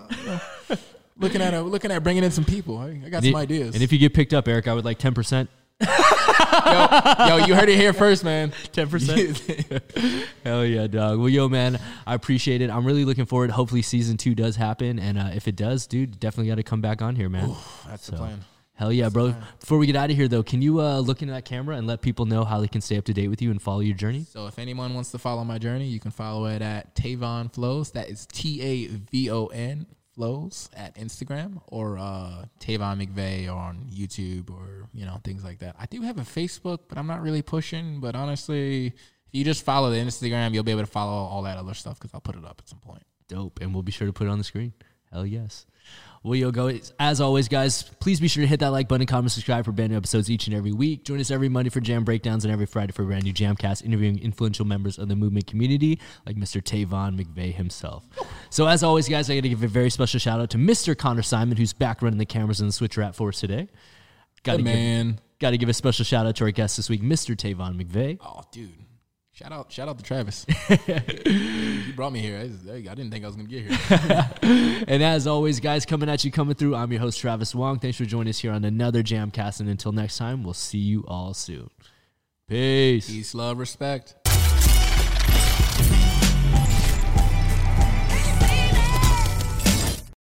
looking at, uh, looking at bringing in some people. I, I got some ideas. And if you get picked up, Eric, I would like 10%. yo, yo, you heard it here first, man. 10%. Hell yeah, dog. Well, yo, man, I appreciate it. I'm really looking forward. Hopefully, season two does happen. And uh, if it does, dude, definitely got to come back on here, man. That's So, the plan. Hell yeah, bro. Before we get out of here, though, can you uh, look into that camera and let people know how they can stay up to date with you and follow your journey? So if anyone wants to follow my journey, you can follow it at Tavon Flows. That is T A V O N Flows at Instagram or uh, Tavon McVeigh on YouTube or you know things like that. I do have a Facebook, but I'm not really pushing. But honestly, if you just follow the Instagram, you'll be able to follow all that other stuff because I'll put it up at some point. Dope. And we'll be sure to put it on the screen. Hell yes. Well, you'll go. As always, guys, please be sure to hit that like button, comment, subscribe for brand new episodes each and every week. Join us every Monday for jam breakdowns and every Friday for a brand new Jamcast, interviewing influential members of the movement community like Mr. Tavon McVeigh himself. So, as always, guys, I got to give a very special shout out to Mr. Connor Simon, who's back running the cameras and the switcher app for us today. Got to give, man. got to give a special shout out to our guest this week, Mr. Tavon McVeigh. Oh, dude. Shout out, shout out to Travis. he brought me here. I, just- I didn't think I was gonna get here. And as always, guys, coming at you, coming through. I'm your host, Travis Wong. Thanks for joining us here on another Jamcast. And until next time, we'll see you all soon. Peace. Peace, love, respect.